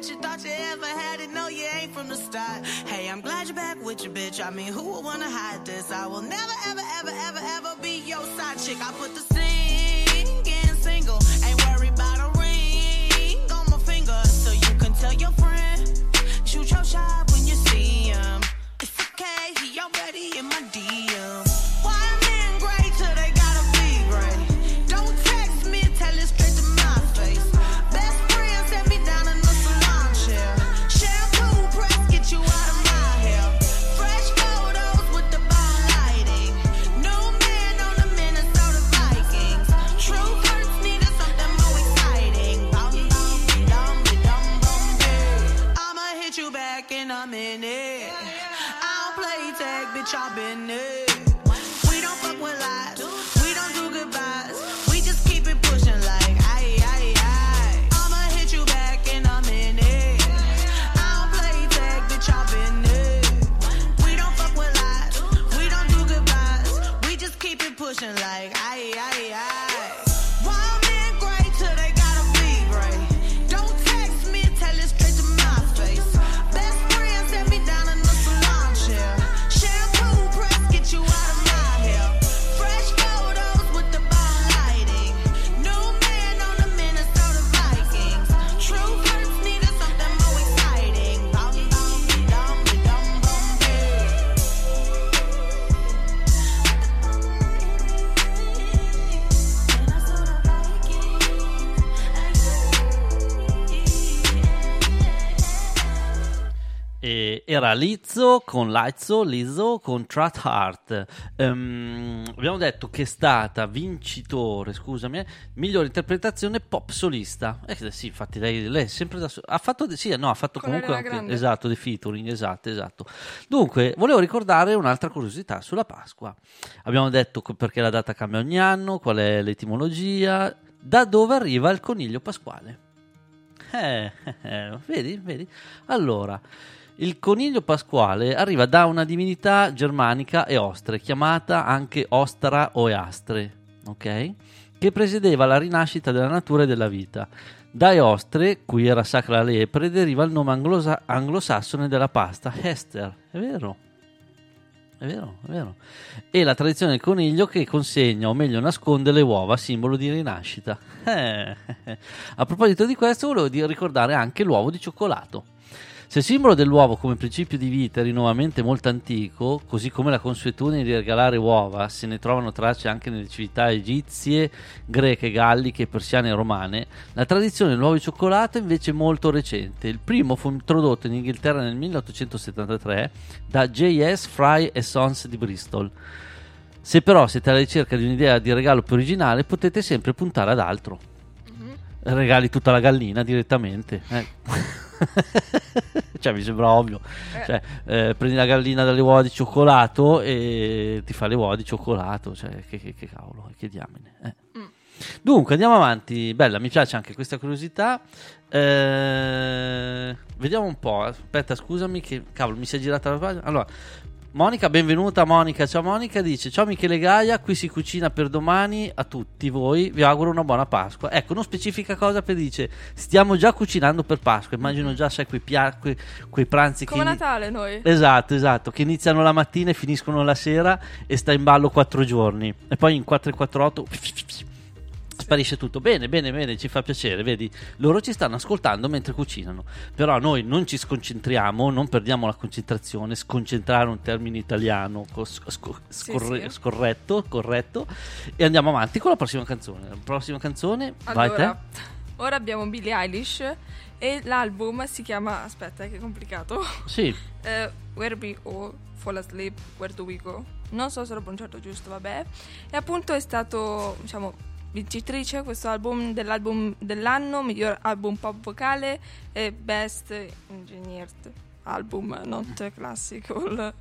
That you thought you ever had it, no you ain't from the start. Hey, I'm glad you're back with your bitch. I mean, who would wanna hide this? I will never, ever, ever, ever, ever be your side chick. I put the singing single, ain't worried about a ring on my finger, so you can tell your friend, shoot your shot happiness. E era Lizzo con Lizzo, Lizzo con Trat Heart. Ehm, abbiamo detto che è stata vincitore, scusami, eh, migliore interpretazione pop solista. Eh, sì, infatti lei, lei è sempre da so- ha fatto, sì, no, ha fatto Con comunque anche, esatto, dei featuring, esatto, esatto. Dunque, volevo ricordare un'altra curiosità sulla Pasqua. Abbiamo detto perché la data cambia ogni anno, qual è l'etimologia, da dove arriva il coniglio pasquale. Eh, eh, eh, vedi, vedi? Allora, il coniglio pasquale arriva da una divinità germanica e ostre, chiamata anche Ostra o Eastre, ok? Che presiedeva la rinascita della natura e della vita. Da Eostre, cui era sacra la lepre, deriva il nome anglosa- anglosassone della pasta, Hester, è vero? È vero, è vero. E la tradizione del coniglio che consegna, o meglio nasconde, le uova, simbolo di rinascita. Eh, A proposito di questo, volevo ricordare anche l'uovo di cioccolato. Se il simbolo dell'uovo come principio di vita è rinnovamento molto antico, così come la consuetudine di regalare uova, se ne trovano tracce anche nelle civiltà egizie, greche, galliche, persiane e romane, la tradizione dell'uovo di cioccolato è invece molto recente. Il primo fu introdotto in Inghilterra nel 1873 da J.S. Fry e Sons di Bristol. Se però siete alla ricerca di un'idea di regalo più originale, potete sempre puntare ad altro. Regali tutta la gallina direttamente. eh. cioè, mi sembra ovvio. Cioè, eh, prendi la gallina dalle uova di cioccolato e ti fa le uova di cioccolato. Cioè, che, che- che cavolo, che diamine. eh. Dunque, andiamo avanti. Bella, mi piace anche questa curiosità. Eh, vediamo un po'. Aspetta, scusami, che cavolo, mi si è girata la pagina. Allora, Monica, benvenuta Monica. Ciao Monica, dice: Ciao Michele Gaia, qui si cucina per domani a tutti voi. Vi auguro una buona Pasqua. Ecco, non specifica cosa per dice: Stiamo già cucinando per Pasqua. Immagino già, sai, quei, pia- quei, quei pranzi Come che. Natale noi. Esatto, esatto, che iniziano la mattina e finiscono la sera e sta in ballo quattro giorni. E poi in 4 e 48 sparisce tutto. Bene, bene, bene, ci fa piacere, vedi? Loro ci stanno ascoltando mentre cucinano. Però noi non ci sconcentriamo, non perdiamo la concentrazione, sconcentrare un termine italiano co- sco- scorre- sì. scorretto, corretto e andiamo avanti con la prossima canzone. La prossima canzone, vai Allora, te. ora abbiamo Billie Eilish e l'album si chiama, aspetta che è complicato, Sì. Eh, Where We All Fall Asleep, Where Do We Go? Non so se l'ho pronunciato giusto, vabbè. E appunto è stato, diciamo, vincitrice questo album dell'album dell'anno, miglior album pop vocale e best engineered album, not classical.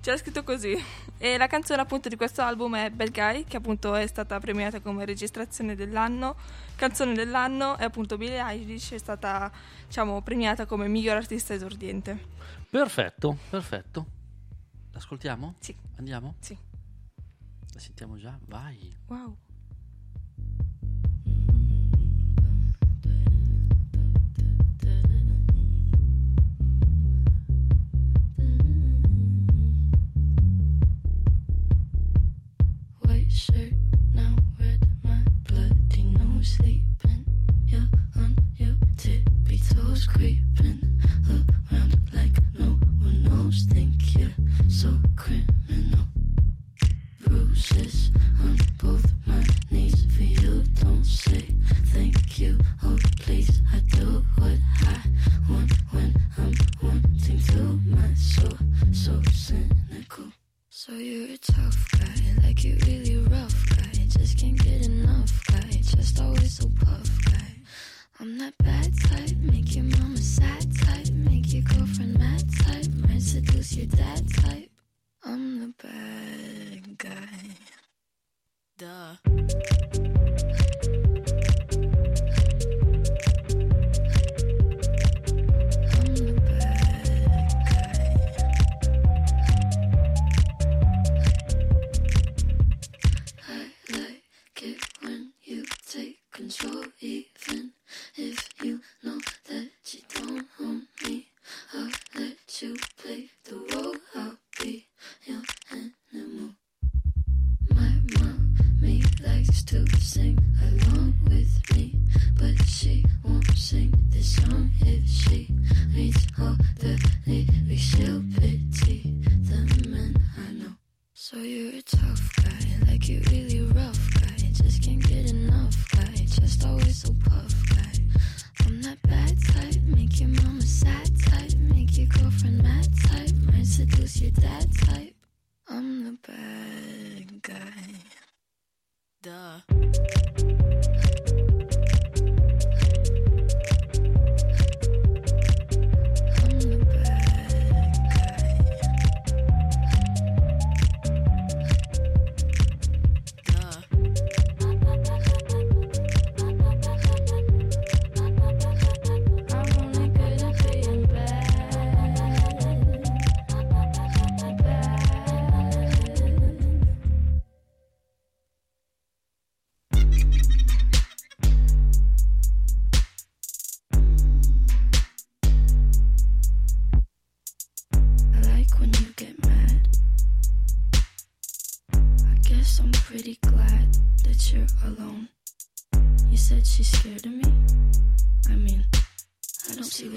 C'era scritto così. E la canzone appunto di questo album è Bad Guy, che appunto è stata premiata come registrazione dell'anno, canzone dell'anno e appunto Billie Eilish è stata, diciamo, premiata come miglior artista esordiente. Perfetto, perfetto. L'ascoltiamo? Sì. Andiamo? Sì. La sentiamo già? Vai. Wow.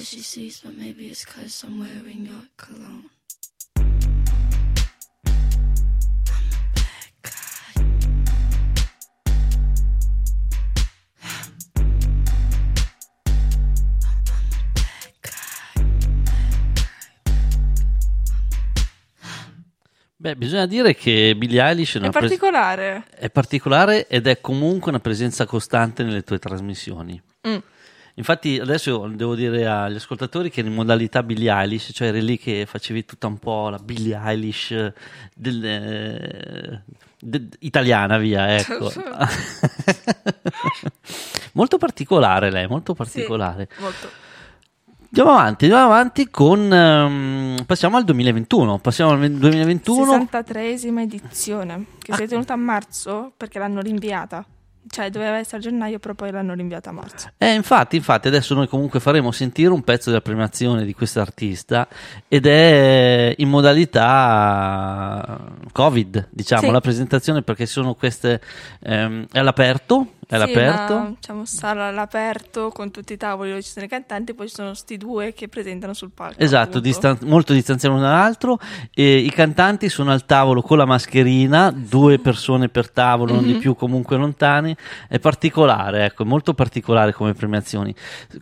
What she sees, but maybe it's cause I'm wearing your cologne. Beh, bisogna dire che Billie Eilish è, È una pres- particolare. è particolare ed è comunque una presenza costante nelle tue trasmissioni. Mm. Infatti adesso devo dire agli ascoltatori che eri in modalità Billie Eilish, cioè eri lì che facevi tutta un po' la Billie Eilish eh, del- eh, de- italiana, via, ecco. molto particolare lei, molto particolare. Molto. Andiamo avanti, andiamo avanti con... ehm, passiamo al 2021, passiamo al 2021. 63esima edizione che si è tenuta a marzo perché l'hanno rinviata. Cioè doveva essere a gennaio, però poi l'hanno rinviata a marzo. Eh, infatti, infatti, adesso noi comunque faremo sentire un pezzo della premiazione di questo artista ed è in modalità Covid, diciamo, Sì. la presentazione perché sono queste ehm, è all'aperto, è Sì, all'aperto. ma, diciamo, sarà all'aperto con tutti i tavoli dove ci sono i cantanti, poi ci sono sti due che presentano sul palco. Esatto, distan- molto distanziati l'uno dall'altro. E I cantanti sono al tavolo con la mascherina, due persone per tavolo, non di Mhm. più, comunque lontani. È particolare, ecco, è molto particolare come premiazioni.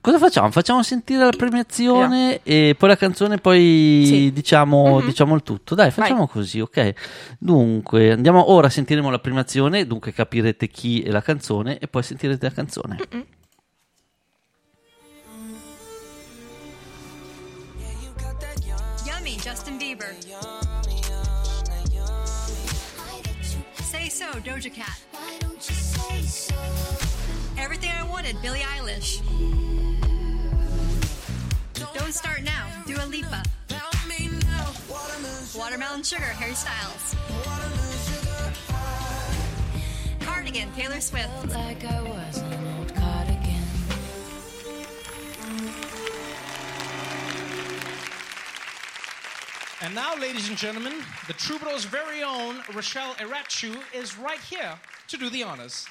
Cosa facciamo? Facciamo sentire la premiazione e poi la canzone, poi Sì. diciamo, Mhm. diciamo il tutto. Dai, facciamo così, ok? Dunque, andiamo ora, sentiremo la premiazione, dunque capirete chi è la canzone e poi sentirete la canzone. Yummy, Justin Bieber. Say so, Doja Cat. Everything I wanted, Billie Eilish. Don't start now, Dua Lipa. Watermelon Sugar, Harry Styles. Cardigan, Taylor Swift. Like I was an old cardigan. And now, ladies and gentlemen, the Troubadour's very own Rochelle Erachu is right here to do the honors.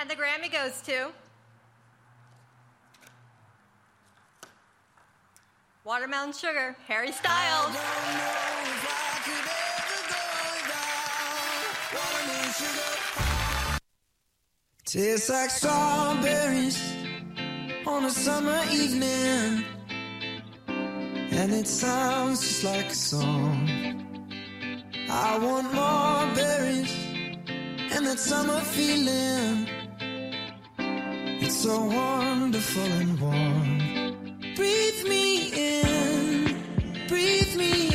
And the Grammy goes to Watermelon Sugar, Harry Styles. Tastes like strawberries on a summer evening, and it sounds just like a song. I want more berries and that summer feeling. It's so wonderful and warm. Breathe me in, breathe me out.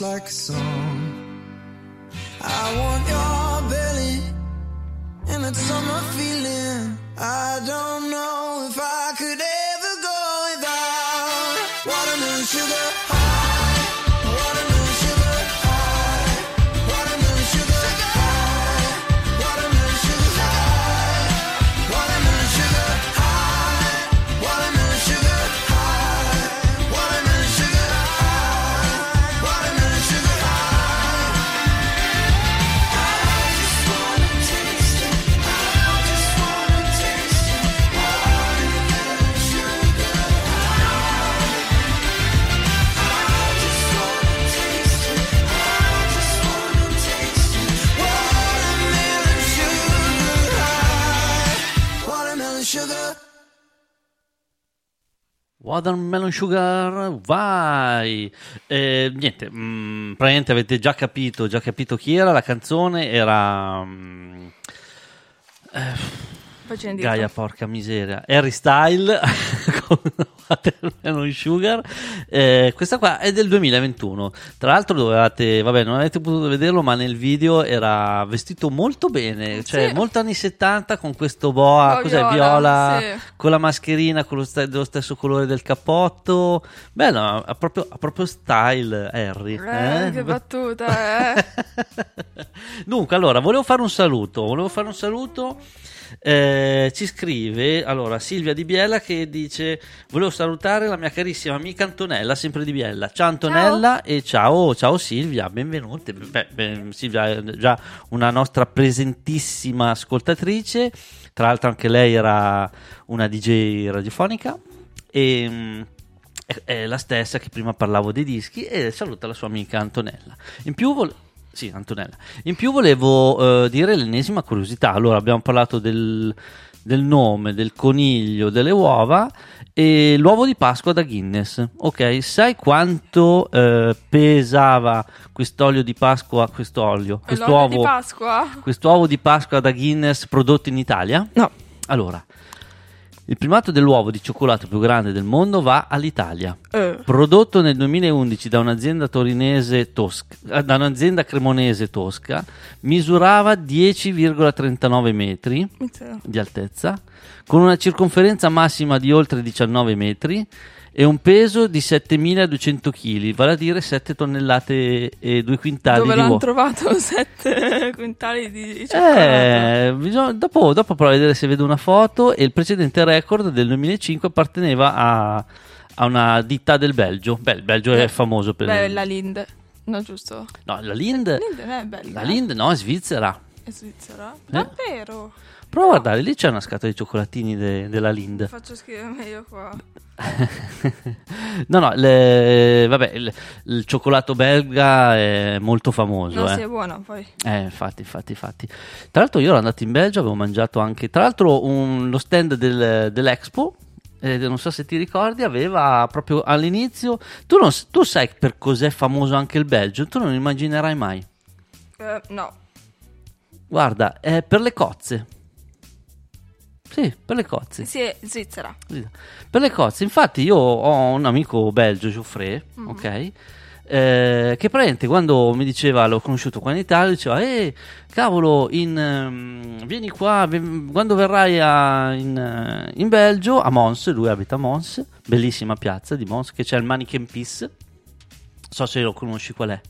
Like a song. Watermelon Sugar, vai! Eh, niente, mm, praticamente avete già capito, già capito chi era la canzone, era... mm, eh. Gaia, porca miseria. Harry Style con Watermelon Sugar. Eh, questa qua è del 2021. Tra l'altro dovevate, vabbè, non avete potuto vederlo, ma nel video era vestito molto bene, cioè Sì. molto anni 70 con questo boa, Oh, cos'è, viola, viola, sì. con la mascherina con lo st- dello stesso colore del cappotto. Bello, ha proprio, ha proprio style Harry. Eh, eh? che battuta, eh. Dunque, allora, volevo fare un saluto. Volevo fare un saluto. Eh, ci scrive allora Silvia Di Biella che dice: Volevo salutare la mia carissima amica Antonella, sempre di Biella. Ciao Antonella e ciao, ciao Silvia, benvenute. Beh, beh, Silvia è già una nostra presentissima ascoltatrice. Tra l'altro, anche lei era una DJ radiofonica. E. mm, è- la stessa che prima parlavo dei dischi e saluta la sua amica Antonella. In più, sì, Antonella. In più volevo eh, dire l'ennesima curiosità. Allora, abbiamo parlato del, del nome, del coniglio, delle uova e l'uovo di Pasqua da Guinness. Ok, sai quanto eh, pesava quest'olio di Pasqua, quest'olio, L'olio di quest'uovo, Pasqua? quest'uovo di Pasqua da Guinness prodotto in Italia? No. Allora, il primato dell'uovo di cioccolato più grande del mondo va all'Italia. Eh. Prodotto nel 2011 da un'azienda torinese tosca, eh, da un'azienda cremonese tosca, misurava 10,39 metri di altezza, con una circonferenza massima di oltre 19 metri e un peso di 7200 kg, vale a dire 7 tonnellate e 2 quintali Dove di l'hanno uovo. trovato sette quintali di cioccolato? Eh, bisogna- dopo, dopo provo a vedere se vedo una foto e il precedente record del 2005 apparteneva a, a una ditta del Belgio. Beh, il Belgio è famoso per... Beh, la Linde. No, giusto? No, la Lind... Linde non è. La Lind no, è Svizzera. È Svizzera? Eh? Prova a guardare, lì c'è una scatola di cioccolatini de- della Lind. Faccio scrivere meglio qua. no, no, le- vabbè, il, il cioccolato belga è molto famoso. Non eh. si è buona poi. Eh, infatti, infatti, infatti. Tra l'altro io ero andato in Belgio, avevo mangiato anche, tra l'altro un- lo stand del- dell'Expo, eh, non so se ti ricordi, aveva proprio all'inizio, tu, non, tu sai per cos'è famoso anche il Belgio, tu non immaginerai mai. Eh, no. Guarda, è per le cozze. Sì, per le cozze. Sì, è Svizzera. Per le cozze, infatti io ho un amico belgio, Geoffrey, Mhm. ok? eh, che praticamente quando mi diceva, l'ho conosciuto qua in Italia, diceva, eh, cavolo, in, ehm, vieni qua, quando verrai a- in, eh, in Belgio, a Mons, lui abita a Mons, bellissima piazza di Mons, che c'è il Mannequin Peace, so se lo conosci qual è.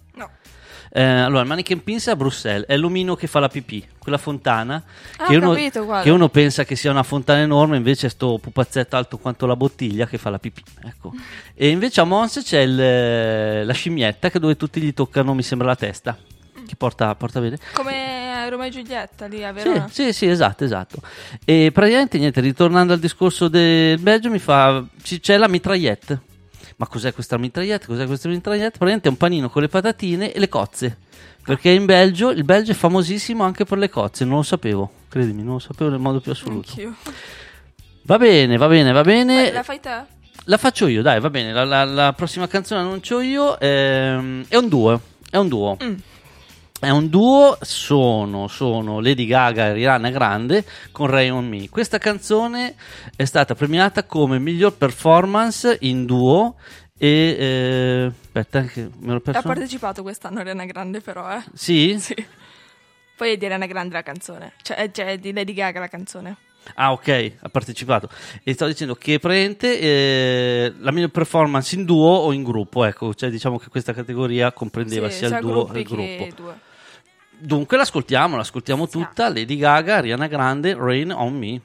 Eh, allora, il Mannequin Peace è a Bruxelles, è l'omino che fa la pipì, quella fontana Ah, che, uno, capito che uno pensa che sia una fontana enorme, invece è sto pupazzetto alto quanto la bottiglia che fa la pipì. Ecco. E invece a Mons c'è il- la scimmietta che dove tutti gli toccano, mi sembra, la testa, che porta, porta bene. Come Roma e Giulietta lì a Sì, Verona. sì, sì, esatto, esatto. E praticamente niente, ritornando al discorso del Belgio, mi fa c'è la mitragliette. Ma cos'è questa mitragliette? Cos'è questa mitragliette? Praticamente è un panino con le patatine e le cozze. Perché in Belgio, il Belgio è famosissimo anche per le cozze, non lo sapevo, credimi, non lo sapevo nel modo più assoluto. Anch'io. Va bene, va bene, va bene. La fai te? La faccio io, dai, va bene. La, la- la prossima canzone annuncio io. ehm, è un duo. È un duo. Mm. È un duo, sono, sono Lady Gaga e Rihanna Grande con Ray on Me. Questa canzone è stata premiata come miglior performance in duo e... eh, aspetta, che me l'ho perso. Ha partecipato quest'anno Ariana Grande però, eh. Sì? Sì. Poi è di Ariana Grande la canzone. Cioè, cioè, è di Lady Gaga la canzone. Ah, ok, ha partecipato. E stavo dicendo che prende eh, la miglior performance in duo o in gruppo. Ecco, cioè diciamo che questa categoria comprendeva Sì, sia il duo gruppi che il gruppo. due. Dunque l'ascoltiamo, l'ascoltiamo tutta. Lady Gaga, Ariana Grande, Rain on Me.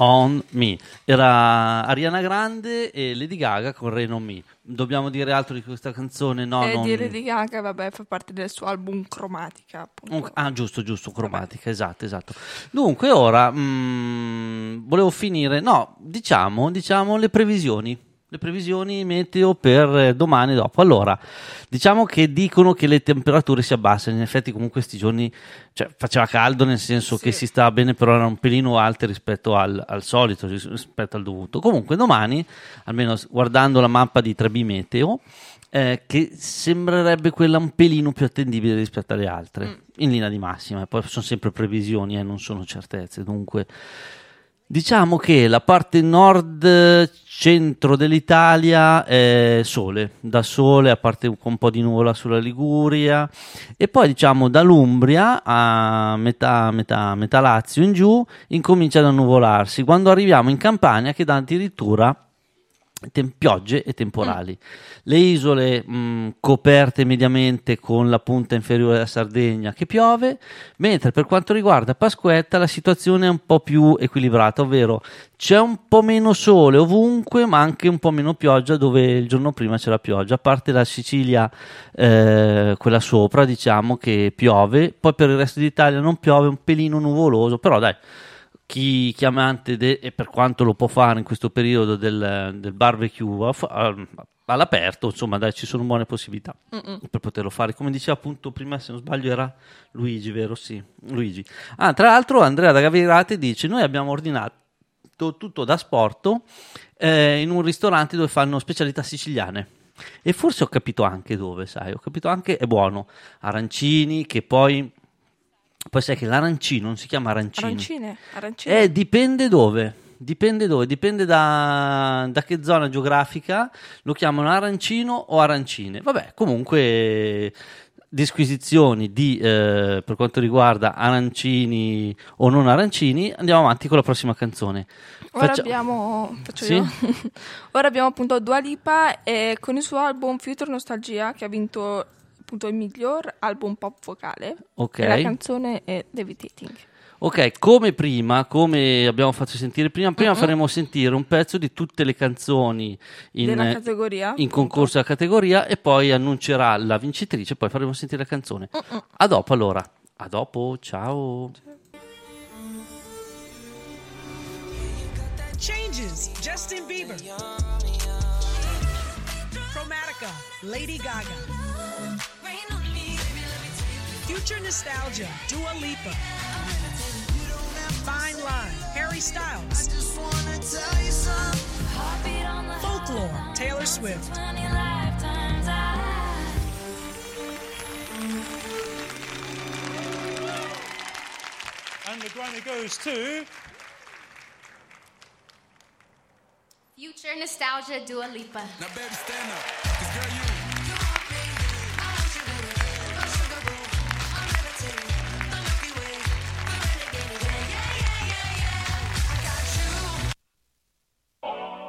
On Me. Era Ariana Grande e Lady Gaga con Rain on Me. Dobbiamo dire altro di questa canzone? No, e non... di Lady Gaga, vabbè, fa parte del suo album Cromatica. appunto. Un- Ah, giusto, giusto, cromatica, esatto, esatto. Dunque, ora mm, volevo finire. No, diciamo, diciamo le previsioni. Le previsioni meteo per eh, domani e dopo. Allora, diciamo che dicono che le temperature si abbassano. In effetti, comunque, questi giorni cioè, faceva caldo, nel senso che si stava bene, però erano un pelino alte rispetto al, al solito, ris- rispetto al dovuto. Comunque, domani, almeno guardando la mappa di 3B Meteo, eh, che sembrerebbe quella un pelino più attendibile rispetto alle altre, in linea di massima. E poi sono sempre previsioni e non sono certezze. Dunque, diciamo che la parte nord-centro dell'Italia è sole, da sole, a parte un po' di nuvola sulla Liguria, e poi diciamo dall'Umbria a metà, metà, metà Lazio in giù incomincia ad annuvolarsi. Quando arriviamo in Campania, che dà addirittura tem- piogge e temporali. Le isole mh, coperte mediamente con la punta inferiore della Sardegna che piove, mentre per quanto riguarda Pasquetta la situazione è un po' più equilibrata, ovvero c'è un po' meno sole ovunque, ma anche un po' meno pioggia dove il giorno prima c'era pioggia, a parte la Sicilia, eh, quella sopra, diciamo che piove, poi per il resto d'Italia non piove, un pelino nuvoloso, però dai, chi, chi amante de- e per quanto lo può fare in questo periodo del, del barbecue all'aperto, insomma, dai, ci sono buone possibilità Mm-mm. per poterlo fare. Come diceva appunto prima, se non sbaglio, era Luigi, vero? Sì, Luigi. Ah, tra l'altro, Andrea da Gavirate dice: Noi abbiamo ordinato tutto da sporto eh, in un ristorante dove fanno specialità siciliane. E forse ho capito anche dove, sai, ho capito anche è buono. Arancini, che poi. Poi sai che l'arancino non si chiama arancino. Arancine, arancine. Eh, dipende dove. Dipende dove, dipende da, da che zona geografica lo chiamano arancino o arancine. Vabbè, comunque disquisizioni di, eh, per quanto riguarda arancini o non arancini, andiamo avanti con la prossima canzone. Ora Faccia- abbiamo, Sì? Ora abbiamo appunto Dua Lipa e con il suo album Future Nostalgia che ha vinto appunto il miglior album pop vocale. Ok. E la canzone è Levitating. Ok, come prima, come abbiamo fatto sentire prima, prima Mm-mm. faremo sentire un pezzo di tutte le canzoni in, in concorso alla categoria e poi annuncerà la vincitrice, poi faremo sentire la canzone. Mm-mm. A dopo allora. A dopo, ciao. Changes, Justin Bieber. Chromatica, Lady Gaga. Future Nostalgia, Dua Lipa. Fine Line, Harry Styles. Folklore, Taylor Swift. And the Grammy goes to. Future nostalgia, Dua Lipa. Now, baby, stand up. If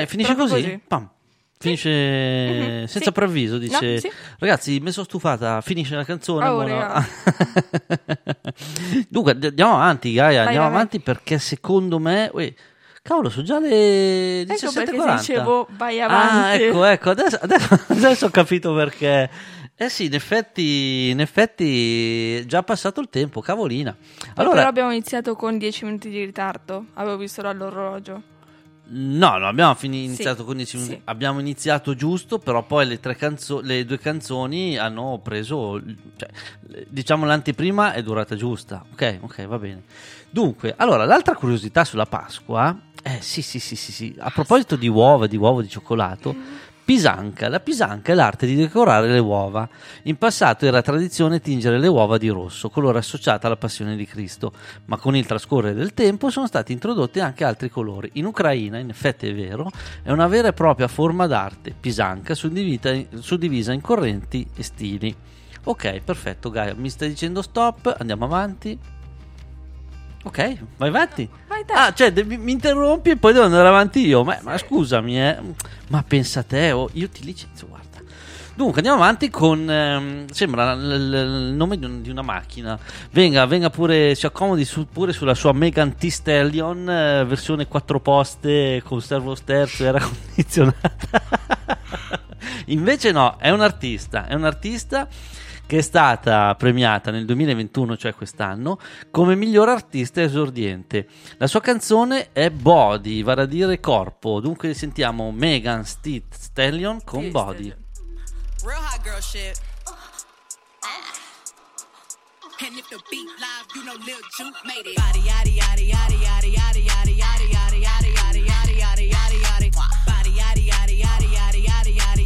Ma finisce così? così. Pam. Finisce Mhm, senza sì. preavviso, dice No, sì. ragazzi mi sono stufata, finisce la canzone. Oh, buono." raga. Dunque andiamo avanti Gaia, Vai, andiamo vai, avanti perché secondo me... uè, cavolo, sono già le Ecco 17.40. perché dicevo vai Ah, avanti. ecco, ecco, adesso, adesso- adesso ho capito perché. Eh sì, in effetti, in effetti è già passato il tempo, cavolina. Allora, però abbiamo iniziato con 10 minuti di ritardo. Avevo visto dall'orologio. No, non abbiamo fini- Sì, iniziato con 10 minuti. sì. Abbiamo iniziato giusto, però poi le, tre canzo- le due canzoni hanno preso, cioè, diciamo l'anteprima è durata giusta. Ok, ok, va bene. Dunque, allora, l'altra curiosità sulla Pasqua, eh sì, sì, sì, sì, sì. a proposito di uova, di uovo di cioccolato, Pisanca. La pisanca è l'arte di decorare le uova. In passato era tradizione tingere le uova di rosso, colore associato alla passione di Cristo, ma con il trascorrere del tempo sono stati introdotti anche altri colori. In Ucraina, in effetti è vero, è una vera e propria forma d'arte, pisanca, suddivisa in correnti e stili. Ok, perfetto, Gaia, mi stai dicendo stop, andiamo avanti. Ok, vai avanti. Ah, cioè, mi mi interrompi e poi devo andare avanti io. Ma, ma scusami, eh. Ma pensa a te, oh, io ti licenzio, guarda. Dunque, andiamo avanti con. ehm, sembra l- l- il nome di, un- di una macchina. Venga, venga pure, si accomodi su- pure sulla sua Megan T Stallion, eh, versione 4 poste con servo sterzo e aria condizionata. Invece, no, è un artista. È un artista che è stata premiata nel 2021, cioè quest'anno, come miglior artista esordiente. La sua canzone è Body, vale a dire corpo. Dunque sentiamo Megan Thee Stallion con Body. Real hot girl shit. And if the beat live, you know Lil Juke made it. Body yaddy yaddy yaddy yaddy yaddy yaddy yaddy yaddy yaddy yaddy yaddy yaddy yaddy yaddy. Body yaddy yaddy yaddy yaddy yaddy yaddy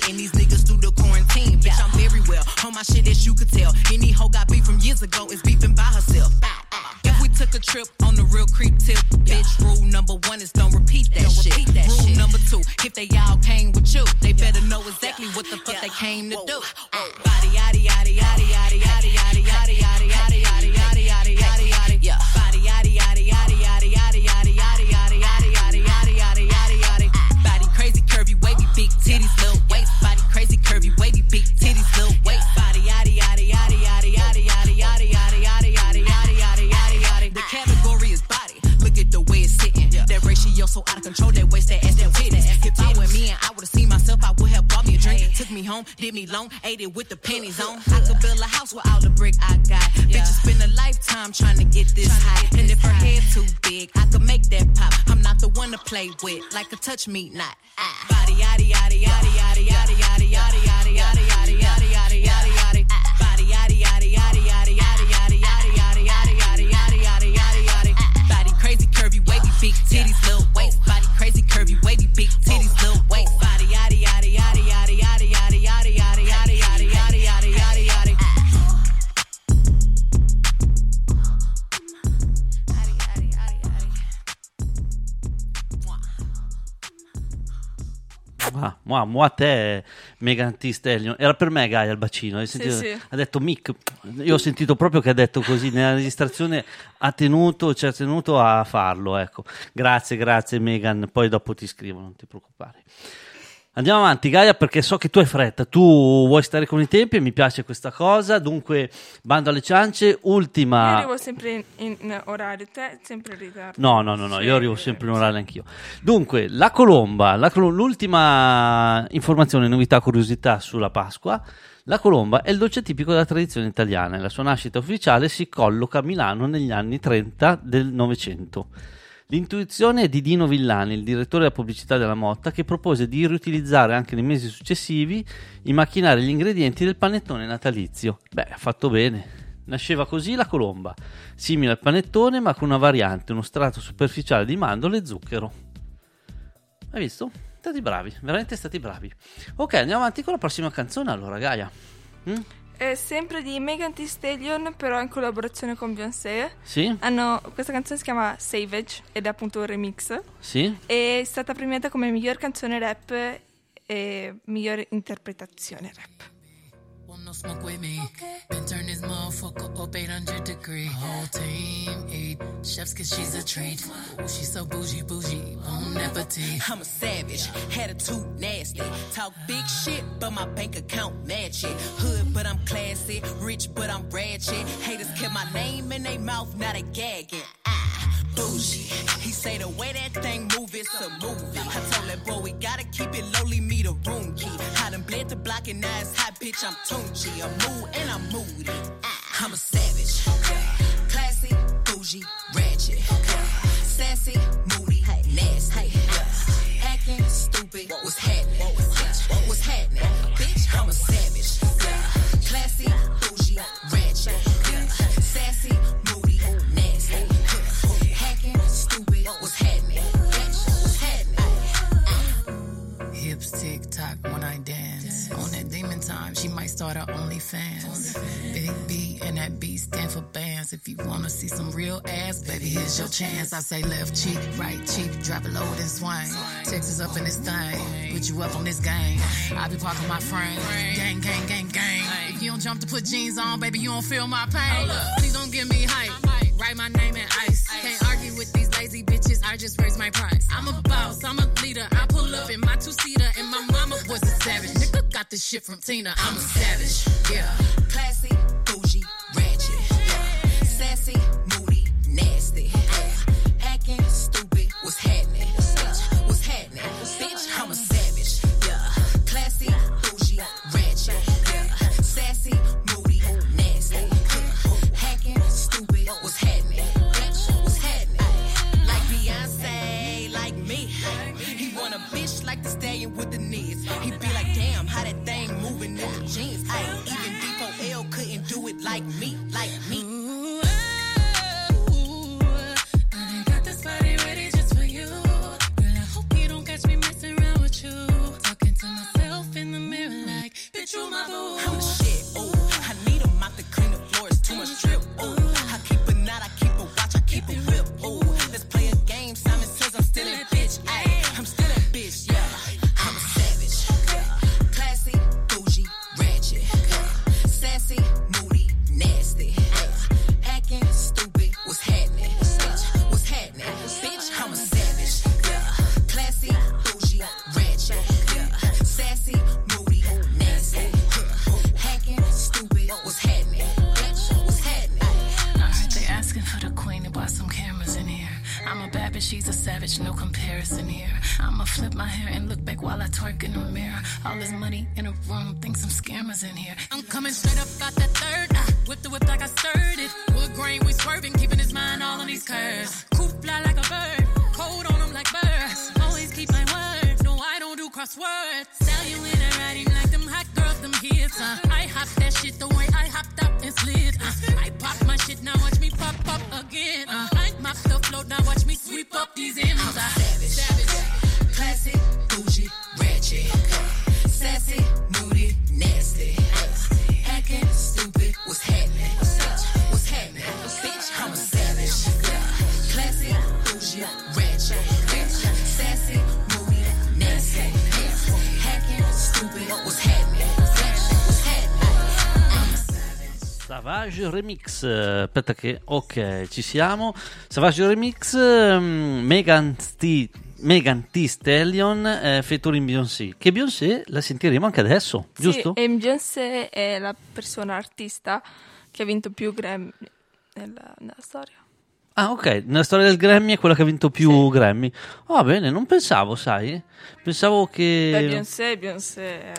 getting these niggas through the quarantine. Bitch, I'm very well. My shit as you could me long, ate it with the pennies on. I could build a house with all the brick I got. Bitches spend a lifetime trying to get this high. And if her head too big, I could make that pop. I'm not the one to play with, like a touch me not. Body yaddy yaddy yaddy yaddy yaddy yaddy yaddy Mua, mua te, Megan Thee Stallion. Era per me Gaia il bacino. Hai sentito? sì. Ha detto Mick. Io ho sentito proprio che ha detto così. Nella registrazione ha tenuto, ci ha tenuto a farlo. Ecco. Grazie, grazie Megan. Poi dopo ti scrivo, non ti preoccupare. Andiamo avanti, Gaia, perché so che tu hai fretta. Tu vuoi stare con i tempi e mi piace questa cosa. Dunque, bando alle ciance. Io Ultima. arrivo sempre in, in orario, te sempre in ritardo. No, no, no, no, io arrivo sempre in orale anch'io. Dunque, la colomba, la colo- l'ultima informazione, novità, curiosità sulla Pasqua. La colomba è il dolce tipico della tradizione italiana e la sua nascita ufficiale si colloca a Milano negli anni 30 del Novecento. L'intuizione di Dino Villani, il direttore della pubblicità della Motta, che propose di riutilizzare anche nei mesi successivi i macchinari e gli ingredienti del panettone natalizio. Beh, ha fatto bene. Nasceva così la colomba, simile al panettone ma con una variante, uno strato superficiale di mandorle e zucchero. Hai visto? Stati bravi, veramente stati bravi. Ok, andiamo avanti con la prossima canzone allora, Gaia. Mm? È sempre di Megan Thee Stallion, però in collaborazione con Beyoncé. Sì? Hanno, questa canzone si chiama Savage ed è appunto un remix. Sì? È stata premiata come miglior canzone rap e miglior interpretazione rap. Want no smoke with me? Been turn this motherfucker up 800 degree. Whole team eat chefs cause she's a treat. Ooh, she's so bougie, bougie, bon appetit. I'm a savage, had a attitude nasty. Talk big shit, but my bank account match it. Hood, but I'm classy. Rich, but I'm ratchet. Haters kept my name in their mouth, not a gagging. Ah, bougie. He say the way that thing move, it's a movie. I told that boy we gotta keep it lowly, me the room key. The block and now it's hot, bitch. I'm Tunchi. I'm mood and I'm moody. Ah, I'm a savage. Classy, bougie, ratchet. Sassy, moody, nasty. Acting stupid, what's happening? Start her OnlyFans. Big B and that B stand for bands. If you wanna see some real ass, baby, here's your chance. I say left cheek, right cheek, drop it low and swing. Texas up in this thing, put you up on this game. I be parking my frame, gang, gang, gang, gang. If you don't jump to put jeans on, baby, you don't feel my pain. Please don't give me hype. Write my name in ice. Can't argue with these lazy bitches. I just raise my price. I'm a boss. I'm a leader. I pull up in my two seater, and my mama was a savage. Nigga got this shit from Tina. I'm a savage. Yeah. Classy, Savage Remix, eh, aspetta che, ok, ci siamo. Savage Remix, ehm, Megan Thee Megan Thee Stallion eh, featuring Beyoncé, che Beyoncé la sentiremo anche adesso, giusto? Sì, e Beyoncé è la persona artista che ha vinto più Grammy nella, nella storia. Ah, ok, nella storia del Grammy è quella che ha vinto più Grammy. Va bene, non pensavo, sai? Pensavo che... Beh, Beyoncé, Beyoncé...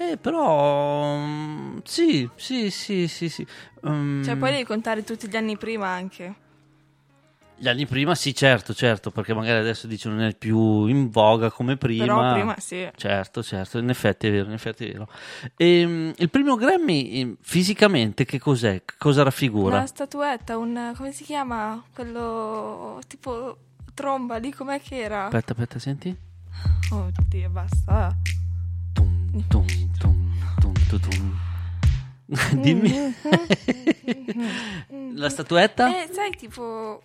Eh, però... mm, Sì, sì, sì, sì, sì. Mm, Cioè, poi devi contare tutti gli anni prima anche. Gli anni prima sì, certo, certo, perché magari adesso dice non è più in voga come prima. Però prima sì. Certo, certo, in effetti è vero, in effetti è vero. Ehm, il primo Grammy eh, fisicamente che cos'è? Cosa raffigura? Una statuetta, un... come si chiama? Quello tipo tromba lì, com'è che era? Aspetta, aspetta, senti. Oddio, basta. Tum, tum, tum, tum, tum. Dimmi. La statuetta? Eh, sai, tipo...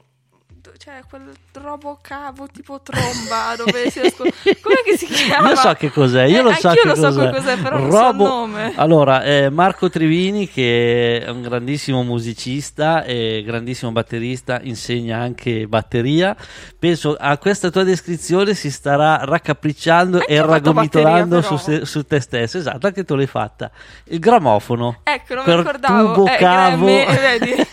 Cioè, quel robocavo tipo tromba dove si ascolta... Com'è che si chiama? Io so che cos'è, io Eh, lo so che lo so cos'è. cos'è, però non so il nome. Allora, eh, Marco Trivini, che è un grandissimo musicista e grandissimo batterista, insegna anche batteria. Penso a questa tua descrizione si starà raccapricciando e ho fatto raggomitolando batteria, su, se- su te stesso. Esatto, anche tu l'hai fatta. Il gramofono. Ecco, non mi ricordavo. tubo Eh, cavo. Vedi?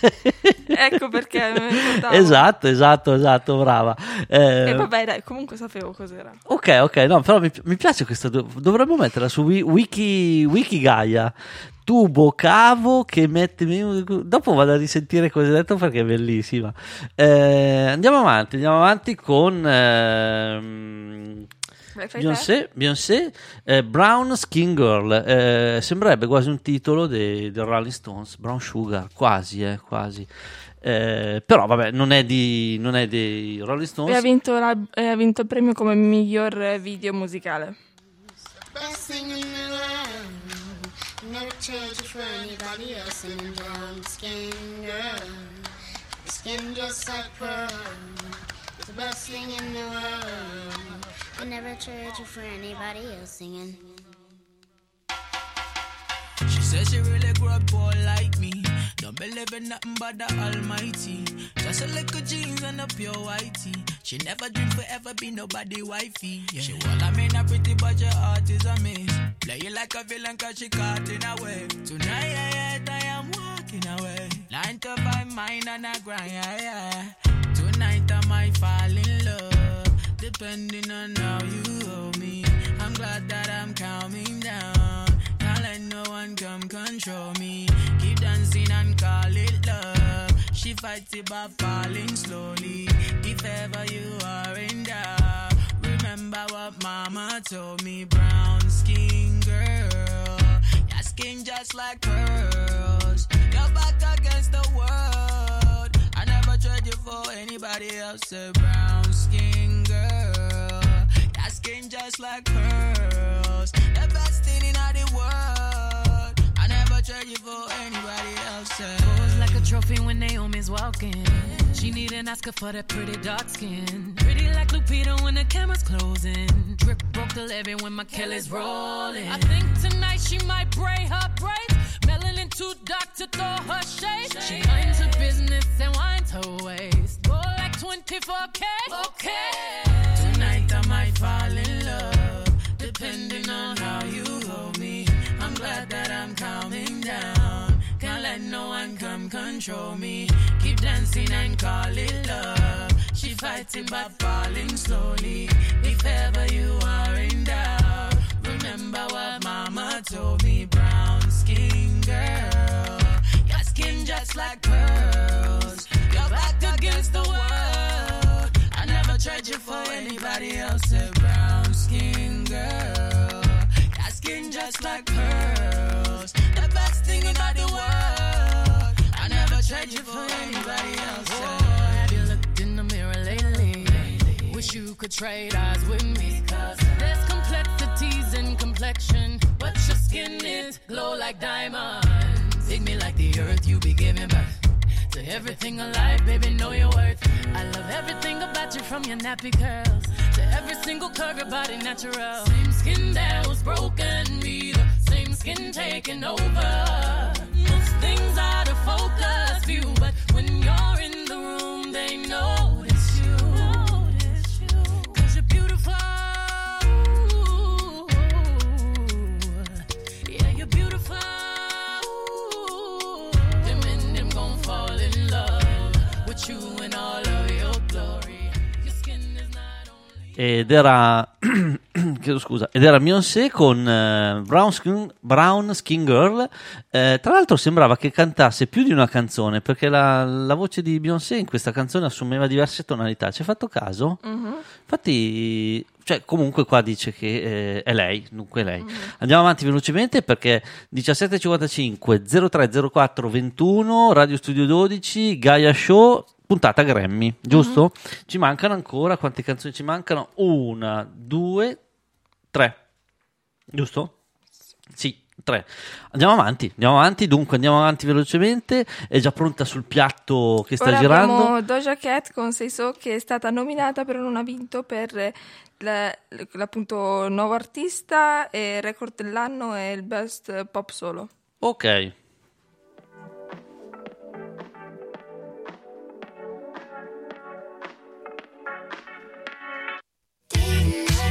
ecco perché mi ricordavo. esatto, esatto, esatto, brava. Eh, E vabbè, dai, comunque sapevo cos'era. Ok, ok, no, però mi, mi piace questa. dov- Dovremmo metterla su Wi- Wiki, Wiki Gaia. Tubo cavo che mette. Dopo vado a risentire cosa hai detto perché è bellissima. Eh, andiamo avanti, andiamo avanti con. fai Beyoncé, Beyoncé eh, Brown Skin Girl eh, sembrerebbe quasi un titolo dei dei Rolling Stones Brown Sugar quasi eh, quasi Eh, però vabbè non è, di, non è dei Rolling E Stones ha vinto, la- e ha vinto il premio come miglior eh, video musicale. Best thing in the world. Never trade you for anybody else in a brown skin girl. Your skin just like pearl. It's the best thing in the world. I never trade you for anybody else singing. She says she really grew up poor like me. Don't believe in nothing but the Almighty. Just a little jeans and a pure whitey. She never dream forever be nobody wifey. Yeah. She well, I mean a pretty but your heart is a miss. Play you like a villain cause she caught in a way. Tonight I am walking away. Nine to five mine and a grind. Yeah, yeah. Tonight I might fall in love. Depending on how you hold me. I'm glad that I'm calming down. Can't let no one come control me. Dancing and call it love. She fights it by falling slowly. If ever you are in doubt, remember what mama told me. Brown skin girl, your skin just like pearls. Your back against the world. I never trade you for anybody else. A brown skin girl, your skin just like pearls. The best thing in the world. You for anybody else. Pose like a trophy when Naomi's walking. She need an Oscar for that pretty dark skin. Pretty like Lupita when the camera's closing. Drip broke the levy when my Kelly's rolling. I think tonight she might braid her braids. Melanin too dark to throw her shade. She minds her business and winds her waist. Go like 24K. Okay. Tonight I might fall in love, depending on how you hold me. I'm glad that I'm calming down. Can't let no one come control me. Keep dancing and call it love. She fighting but falling slowly. If ever you are in doubt, remember what mama told me. Brown skin girl, your skin just like pearls. Your back against the world. I never trade you for anybody else. A brown skin girl, your skin just like pearls. I never trade you for anybody else. Oh, have you looked in the mirror lately? Wish you could trade eyes with me. Cause there's complexities in complexion. But your skin is glow like diamonds. Dig me like the earth you be giving birth. To everything alive, baby, know your worth. I love everything about you from your nappy curls to every single curve, your body natural. Same skin that was broken, me the same skin taking over focus you, but when you're in ed era chiedo scusa ed era Beyoncé con eh, Brown, Skin, Brown Skin Girl Eh, tra l'altro sembrava che cantasse più di una canzone perché la, la voce di Beyoncé in questa canzone assumeva diverse tonalità ci hai fatto caso? Mhm. infatti cioè, comunque qua dice che eh, è lei dunque è lei andiamo avanti velocemente perché 17.55 0304 21 Radio Studio 12 Gaia Show puntata Grammy giusto? ci mancano ancora quante canzoni ci mancano? una, due, tre giusto? sì Tre. Andiamo avanti, andiamo avanti, dunque andiamo avanti velocemente. È già pronta sul piatto che sta Ora girando. Doja Cat con Sei So che è stata nominata però non ha vinto per la- l'appunto nuovo artista e record dell'anno e il best pop solo. Ok. I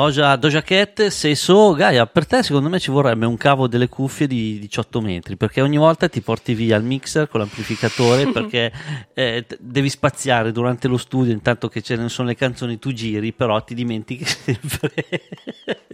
Doja, Doja Cat, sei so, Gaia, per te secondo me ci vorrebbe un cavo delle cuffie di 18 metri, perché ogni volta ti porti via il mixer con l'amplificatore, perché eh, devi spaziare durante lo studio, intanto che ce ne sono le canzoni, tu giri, però ti dimentichi sempre.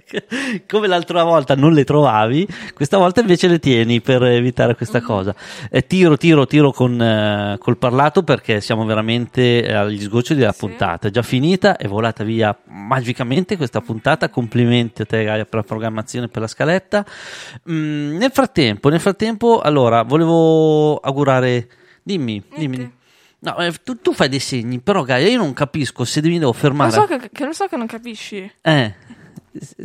Come l'altra volta non le trovavi, questa volta invece le tieni per evitare questa cosa. Eh, tiro, tiro, tiro con, eh, col parlato perché siamo veramente eh, agli sgoccioli della puntata. È già finita, è volata via magicamente questa puntata. Complimenti a te, Gaia, per la programmazione, per la scaletta. Mm, nel frattempo, nel frattempo, allora, volevo augurare. Dimmi, dimmi. No, eh, tu, tu fai dei segni, però Gaia, io non capisco se mi devo Lo fermare. so che, che lo so che non capisci. Eh.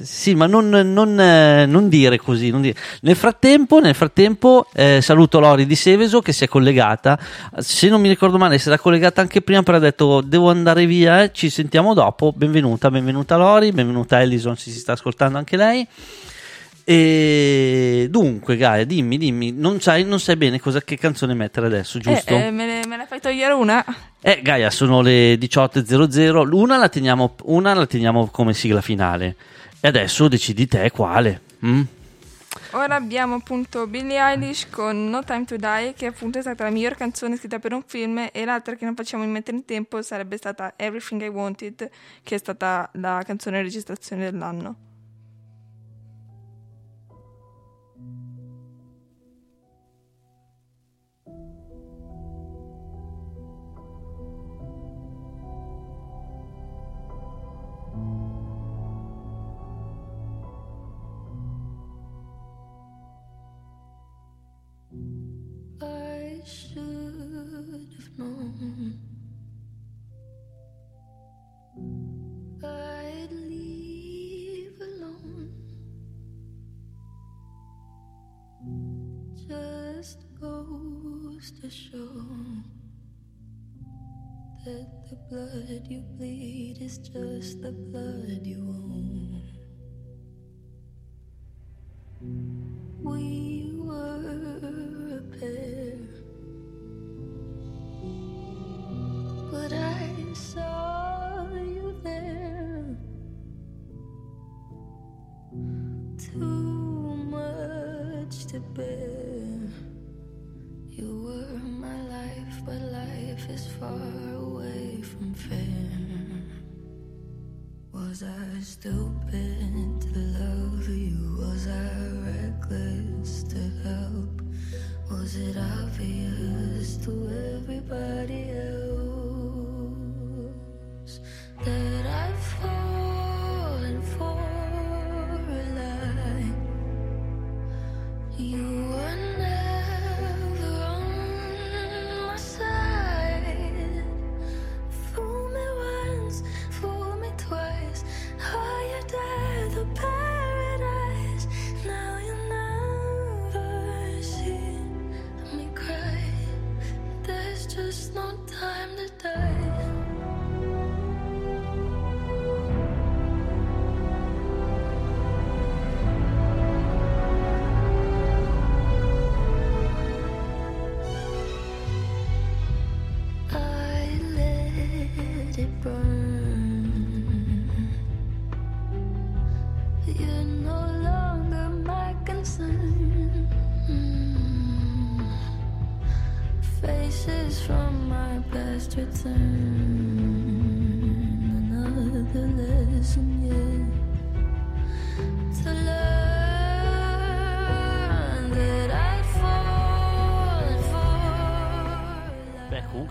Sì, ma non, non, eh, non dire così. non dire. Nel frattempo, nel frattempo eh, saluto Lori di Seveso che si è collegata. Se non mi ricordo male, si era collegata anche prima, però ha detto devo andare via, eh, ci sentiamo dopo. Benvenuta, benvenuta Lori, benvenuta Ellison, se si sta ascoltando anche lei. E dunque, Gaia, dimmi, dimmi, non sai, non sai bene cosa, che canzone mettere adesso, giusto? Eh, eh, me, ne, me ne fai togliere una? Eh, Gaia, sono le 18.00. Una la teniamo, una la teniamo come sigla finale. E adesso decidi te quale. mm? Ora abbiamo appunto Billie Eilish con No Time to Die, che appunto è stata la miglior canzone scritta per un film, e l'altra che non facciamo in mettere in tempo sarebbe stata Everything I Wanted, che è stata la canzone di registrazione dell'anno. Should have known I'd leave alone. Just goes to show that the blood you bleed is just the blood you own. We were a pair, saw you there. Too much to bear. You were my life, but life is far away from fair. Was I stupid to love you? Was I reckless to help? Was it obvious to everybody else that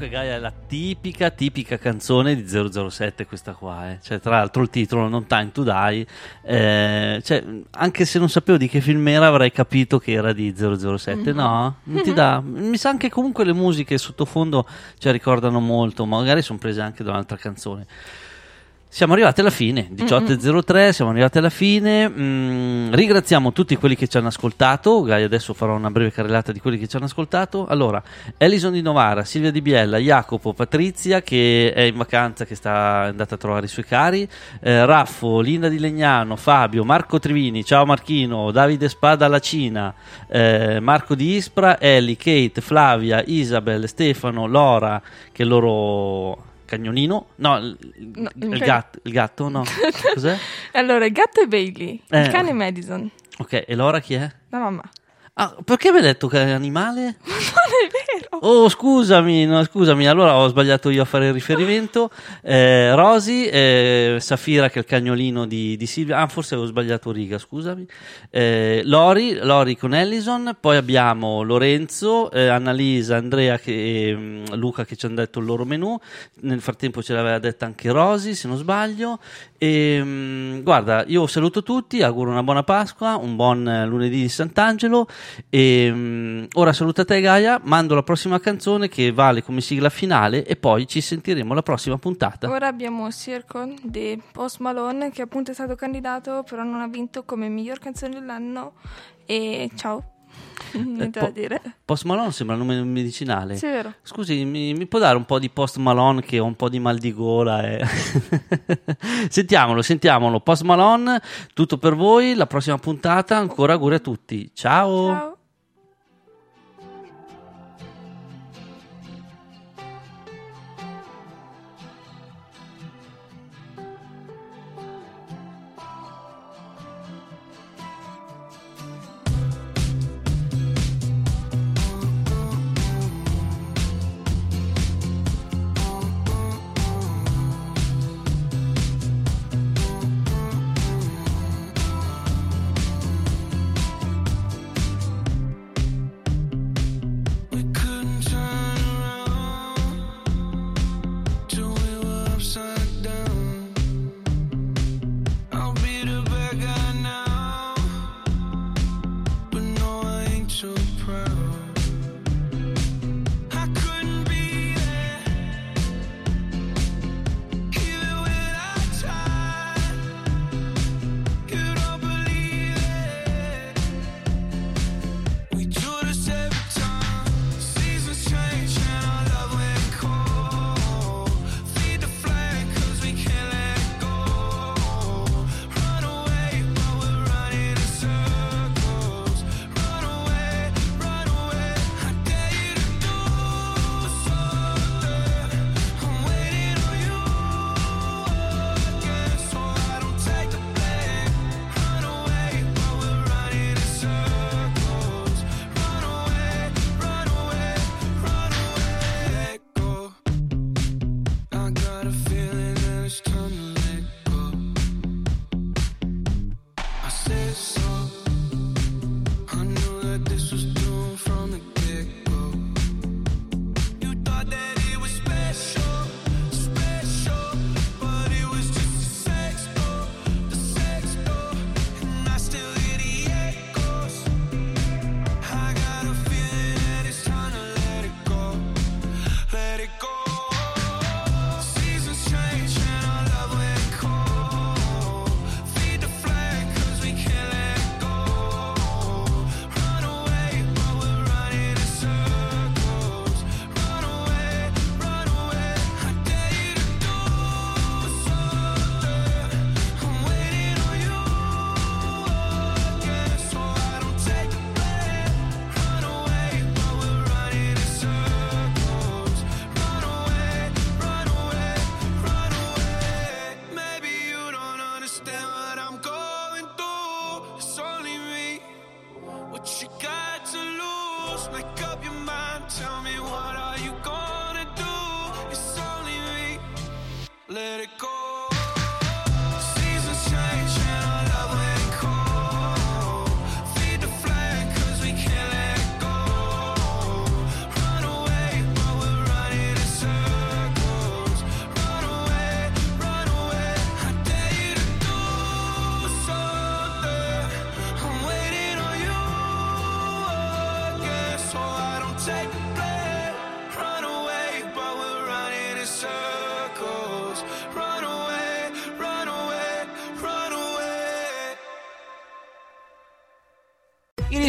comunque Gaia è la tipica, tipica canzone di 007 questa qua, eh. Cioè, tra l'altro il titolo Non Time to Die, eh, cioè, anche se non sapevo di che film era avrei capito che era di 007, no? Non ti dà? Mi sa anche comunque le musiche sottofondo cioè, ricordano molto, magari sono prese anche da un'altra canzone. Siamo arrivati alla fine, 18.03, siamo arrivati alla fine. Mm, ringraziamo tutti quelli che ci hanno ascoltato. Adesso farò una breve carrellata di quelli che ci hanno ascoltato. Allora, Elison di Novara, Silvia Di Biella, Jacopo, Patrizia che è in vacanza, che sta andata a trovare i suoi cari, eh, Raffo, Linda di Legnano, Fabio, Marco Trivini, ciao Marchino, Davide Spada alla Cina, eh, Marco di Ispra, Ellie, Kate, Flavia, Isabel, Stefano, Lora, che loro cagnolino, no, il, No, il il gatto, il gatto, no, cos'è? Allora, il gatto è Bailey, Eh. il cane è Madison, Ok, e Lora chi è? la mamma. Ah, perché mi hai detto che è animale? Non è vero! Oh, scusami, no, scusami, allora ho sbagliato io a fare il riferimento. Eh, Rosy, eh, Safira che è il cagnolino di, di Silvia, ah forse avevo sbagliato riga, scusami. Eh, Lori, Lori con Ellison, poi abbiamo Lorenzo, eh, Annalisa, Andrea che- e mm, Luca che ci hanno detto il loro menù. Nel frattempo ce l'aveva detta anche Rosy, se non sbaglio. E, mm, guarda, io saluto tutti, auguro una buona Pasqua, un buon eh, lunedì di Sant'Angelo E, mm, ora saluta te Gaia, mando la prossima canzone che vale come sigla finale e poi ci sentiremo alla prossima puntata. Ora abbiamo Circle di Post Malone che appunto è stato candidato però non ha vinto come miglior canzone dell'anno e ciao. Niente po- da dire. Post Malone sembra un nome medicinale. Sì, vero. Scusi, mi, mi può dare un po' di Post Malone che ho un po' di mal di gola? e- sentiamolo, sentiamolo. Post Malone, tutto per voi. La prossima puntata, ancora auguri a tutti. Ciao. Ciao.